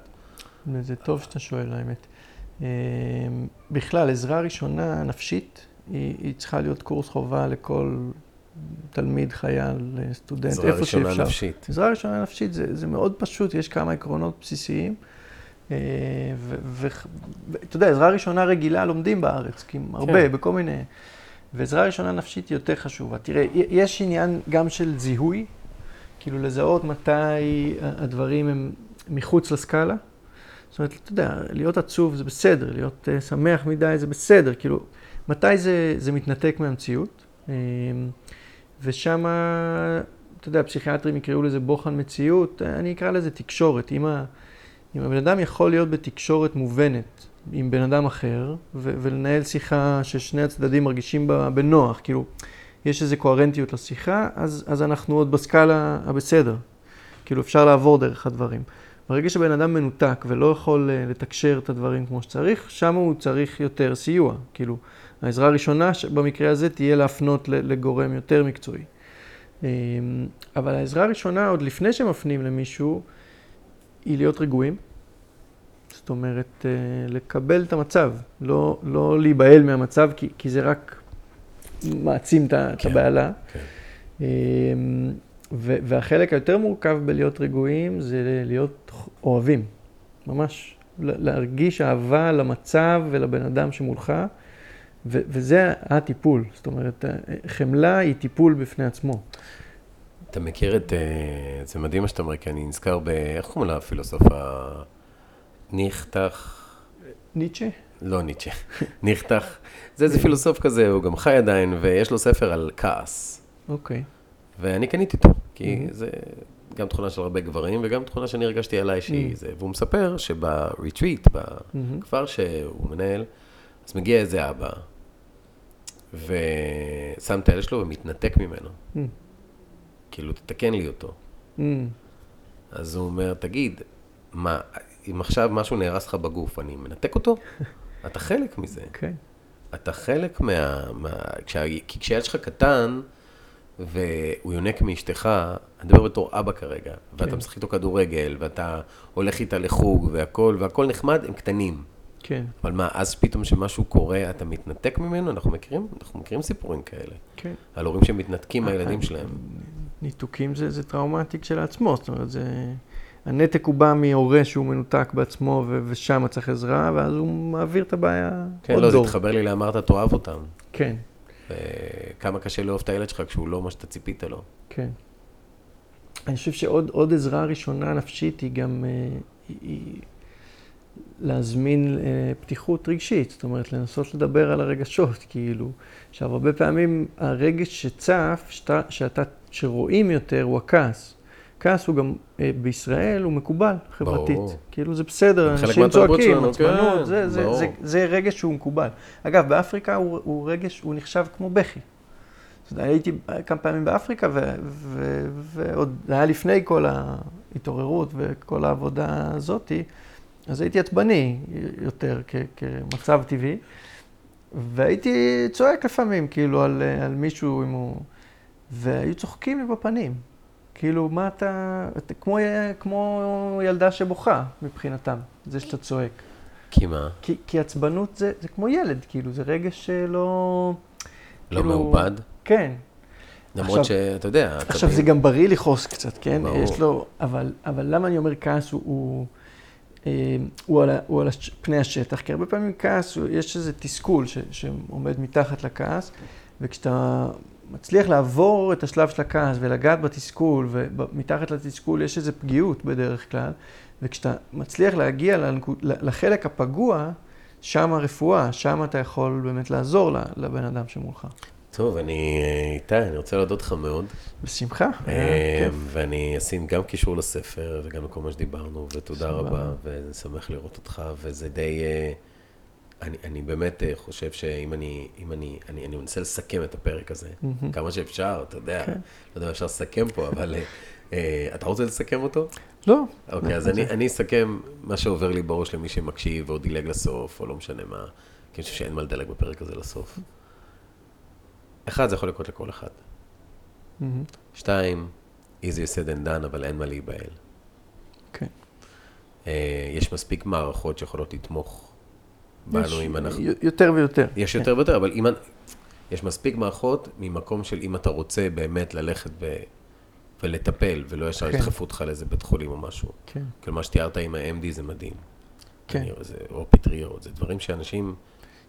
זה טוב שאתה שואל, האמת. אה, בכלל, עזרה ראשונה נפשית, היא, היא צריכה להיות קורס חובה לכל תלמיד, חייל, סטודנט, עזרה איפה ראשונה שאפשר. נפשית. עזרה ראשונה נפשית זה, זה מאוד פשוט, יש כמה עקרונות בסיסיים. אה, ואתה יודע, עזרה ראשונה רגילה לומדים בארץ, כי הרבה, כן. בכל מיני... ועזרה ראשונה נפשית היא יותר חשובה. תראה, יש עניין גם של זיהוי, כאילו לזהות מתי הדברים הם מחוץ לסקאלה. זאת אומרת, אתה יודע, להיות עצוב זה בסדר, להיות uh, שמח מדי זה בסדר, כאילו, מתי זה, זה מתנתק מהמציאות. Um, ושם, אתה יודע, פסיכיאטרים יקראו לזה בוחן מציאות, אני אקרא לזה תקשורת. אם, ה, אם הבן אדם יכול להיות בתקשורת מובנת עם בן אדם אחר, ולנהל שיחה ששני הצדדים מרגישים בה בנוח, כאילו, יש איזו קוהרנטיות לשיחה, אז, אז אנחנו עוד בסקאלה הבסדר. כאילו, אפשר לעבור דרך הדברים. ברגע שבן אדם מנותק ולא יכול אה, לתקשר את הדברים כמו שצריך, שם הוא צריך יותר סיוע. כאילו, העזרה הראשונה במקרה הזה תהיה להפנות לגורם יותר מקצועי. אמ, אבל העזרה הראשונה, עוד לפני שמפנים למישהו, היא להיות רגועים. זאת אומרת, אה, לקבל את המצב, לא, לא להיבהל מהמצב, כי, כי זה רק מעצים את כן, הבהלה. כן. אמ, ו- והחלק היותר מורכב בלהיות רגועים זה להיות אוהבים, ממש להרגיש אהבה למצב ולבן אדם שמולך, ו- וזה הטיפול, זאת אומרת, חמלה היא טיפול בפני עצמו. אתה מכיר את, אה, זה מדהים מה שאתה אומר, כי אני נזכר ב... איך קוראים לפילוסוף ה... ניחתך? ניטשה? לא ניטשה, ניחתך. זה איזה פילוסוף כזה, הוא גם חי עדיין, ויש לו ספר על כעס. אוקיי. ואני קניתי אותו, כי זה גם תכונה של הרבה גברים, וגם תכונה שאני הרגשתי עליי שהיא זה. והוא מספר שבריטריט, בכפר שהוא מנהל, אז מגיע איזה אבא, ושם את הילד שלו ומתנתק ממנו. כאילו, תתקן לי אותו. אז הוא אומר, תגיד, מה, אם עכשיו משהו נהרס לך בגוף, אני מנתק אותו? אתה חלק מזה. כן. אתה חלק מה... מה כשה, כי כשהילד שלך קטן, והוא יונק מאשתך, אני מדבר בתור אבא כרגע, ואתה כן. משחק איתו כדורגל, ואתה הולך איתה לחוג והכל, והכל נחמד, הם קטנים. כן. אבל מה, אז פתאום כשמשהו קורה, אתה מתנתק ממנו? אנחנו מכירים, אנחנו מכירים סיפורים כאלה. כן. על הורים שמתנתקים מהילדים שלהם. ניתוקים זה, זה טראומטי כשלעצמו, זאת אומרת, זה... הנתק הוא בא מהורה שהוא מנותק בעצמו ו- ושם צריך עזרה, ואז הוא מעביר את הבעיה כן, עוד לא, זה דור. התחבר לי לאמרת, תאהב אותם. כן, וכמה קשה לאהוב את הילד שלך כשהוא לא מה שאתה ציפית לו. כן. אני חושב שעוד עוד עזרה ראשונה נפשית היא גם, אה, היא, היא להזמין אה, פתיחות רגשית, זאת אומרת, לנסות לדבר על הרגשות, כאילו. עכשיו, הרבה פעמים הרגש שצף, שאתה, שאתה, שרואים יותר, הוא הכעס. כעס הוא גם, אה, בישראל הוא מקובל חברתית. ברור. כאילו זה בסדר, אנשים צועקים, שלנו, עצבנות, כן, זה, זה. זה, זה רגש שהוא מקובל. אגב, באפריקה הוא, הוא רגש, הוא נחשב כמו בכי. הייתי כמה פעמים באפריקה, ו- ו- ועוד, היה לפני כל ההתעוררות וכל העבודה הזאתי, אז הייתי עצבני יותר כ- כמצב טבעי, והייתי צועק לפעמים, כאילו, על, על מישהו, אם הוא... והיו צוחקים לי בפנים. כאילו, מה אתה... אתה כמו, כמו ילדה שבוכה מבחינתם, זה שאתה צועק. כי מה? כי, כי עצבנות זה, זה כמו ילד, כאילו, זה רגש שלא... לא כאילו- מעובד? כן. למרות עכשיו- שאתה יודע, עכשיו, עצבים- זה גם בריא לכעוס קצת, כן? ברור. יש לו... אבל, אבל למה אני אומר כעס הוא... הוא... אה, הוא על, הוא על הש- פני השטח, כי הרבה פעמים כעס, יש איזה תסכול ש, שעומד מתחת לכעס, וכשאתה מצליח לעבור את השלב של הכעס ולגעת בתסכול, ומתחת לתסכול יש איזו פגיעות בדרך כלל, וכשאתה מצליח להגיע לנקוד, לחלק הפגוע, שם הרפואה, שם אתה יכול באמת לעזור לבן אדם שמולך. טוב, אני אה, איתי, אני רוצה להודות לך מאוד. בשמחה. אה. ואני אשים גם קישור לספר וגם לכל מה שדיברנו, ותודה. רבה, ואני שמח לראות אותך, וזה די... אני, אני באמת אה, חושב שאם אני, אם אני, אני, אני מנסה לסכם את הפרק הזה, מהמם. כמה שאפשר, אתה יודע, כן. לא יודע אם אפשר לסכם פה, אבל אה, אתה רוצה לסכם אותו? לא. אוקיי, אז אני, אני אסכם מה שעובר לי בראש למי שמקשיב, או דילג לסוף, או לא משנה מה, כי אני חושב שאין מה לדלג בפרק הזה לסוף. אחד, זה יכול לקרות לכל אחד. מהמם. שתיים, easy said and done, אבל אין מה להיבהל. כן. אה, יש מספיק מערכות שיכולות לתמוך בנו יש אם אנחנו... יותר ויותר. יש כן. יותר ויותר, אבל אם... יש מספיק מערכות ממקום של אם אתה רוצה באמת ללכת ו... ולטפל, ולא ישר כן. ידחפו אותך לאיזה בית חולים או משהו. כן. כאילו מה שתיארת עם ה-MD זה מדהים. כן. אני- זה, או פטריות, זה דברים שאנשים...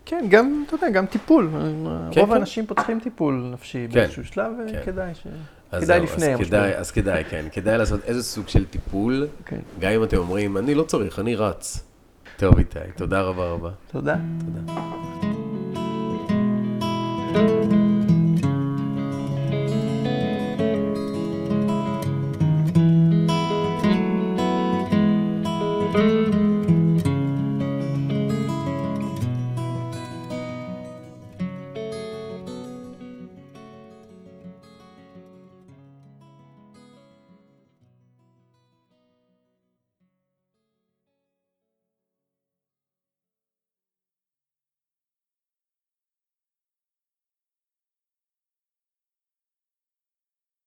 כן, גם, אתה יודע, גם טיפול. כן, רוב כן. האנשים פה צריכים טיפול נפשי כן. באיזשהו שלב, כן. וכדאי ש... אז כדאי זהו, לפני אז. כדאי, אז כדאי, כן. כדאי לעשות איזה סוג של טיפול, כן. גם אם אתם אומרים, אני לא צריך, אני רץ. טוב, איתי, תודה רבה רבה. תודה. תודה.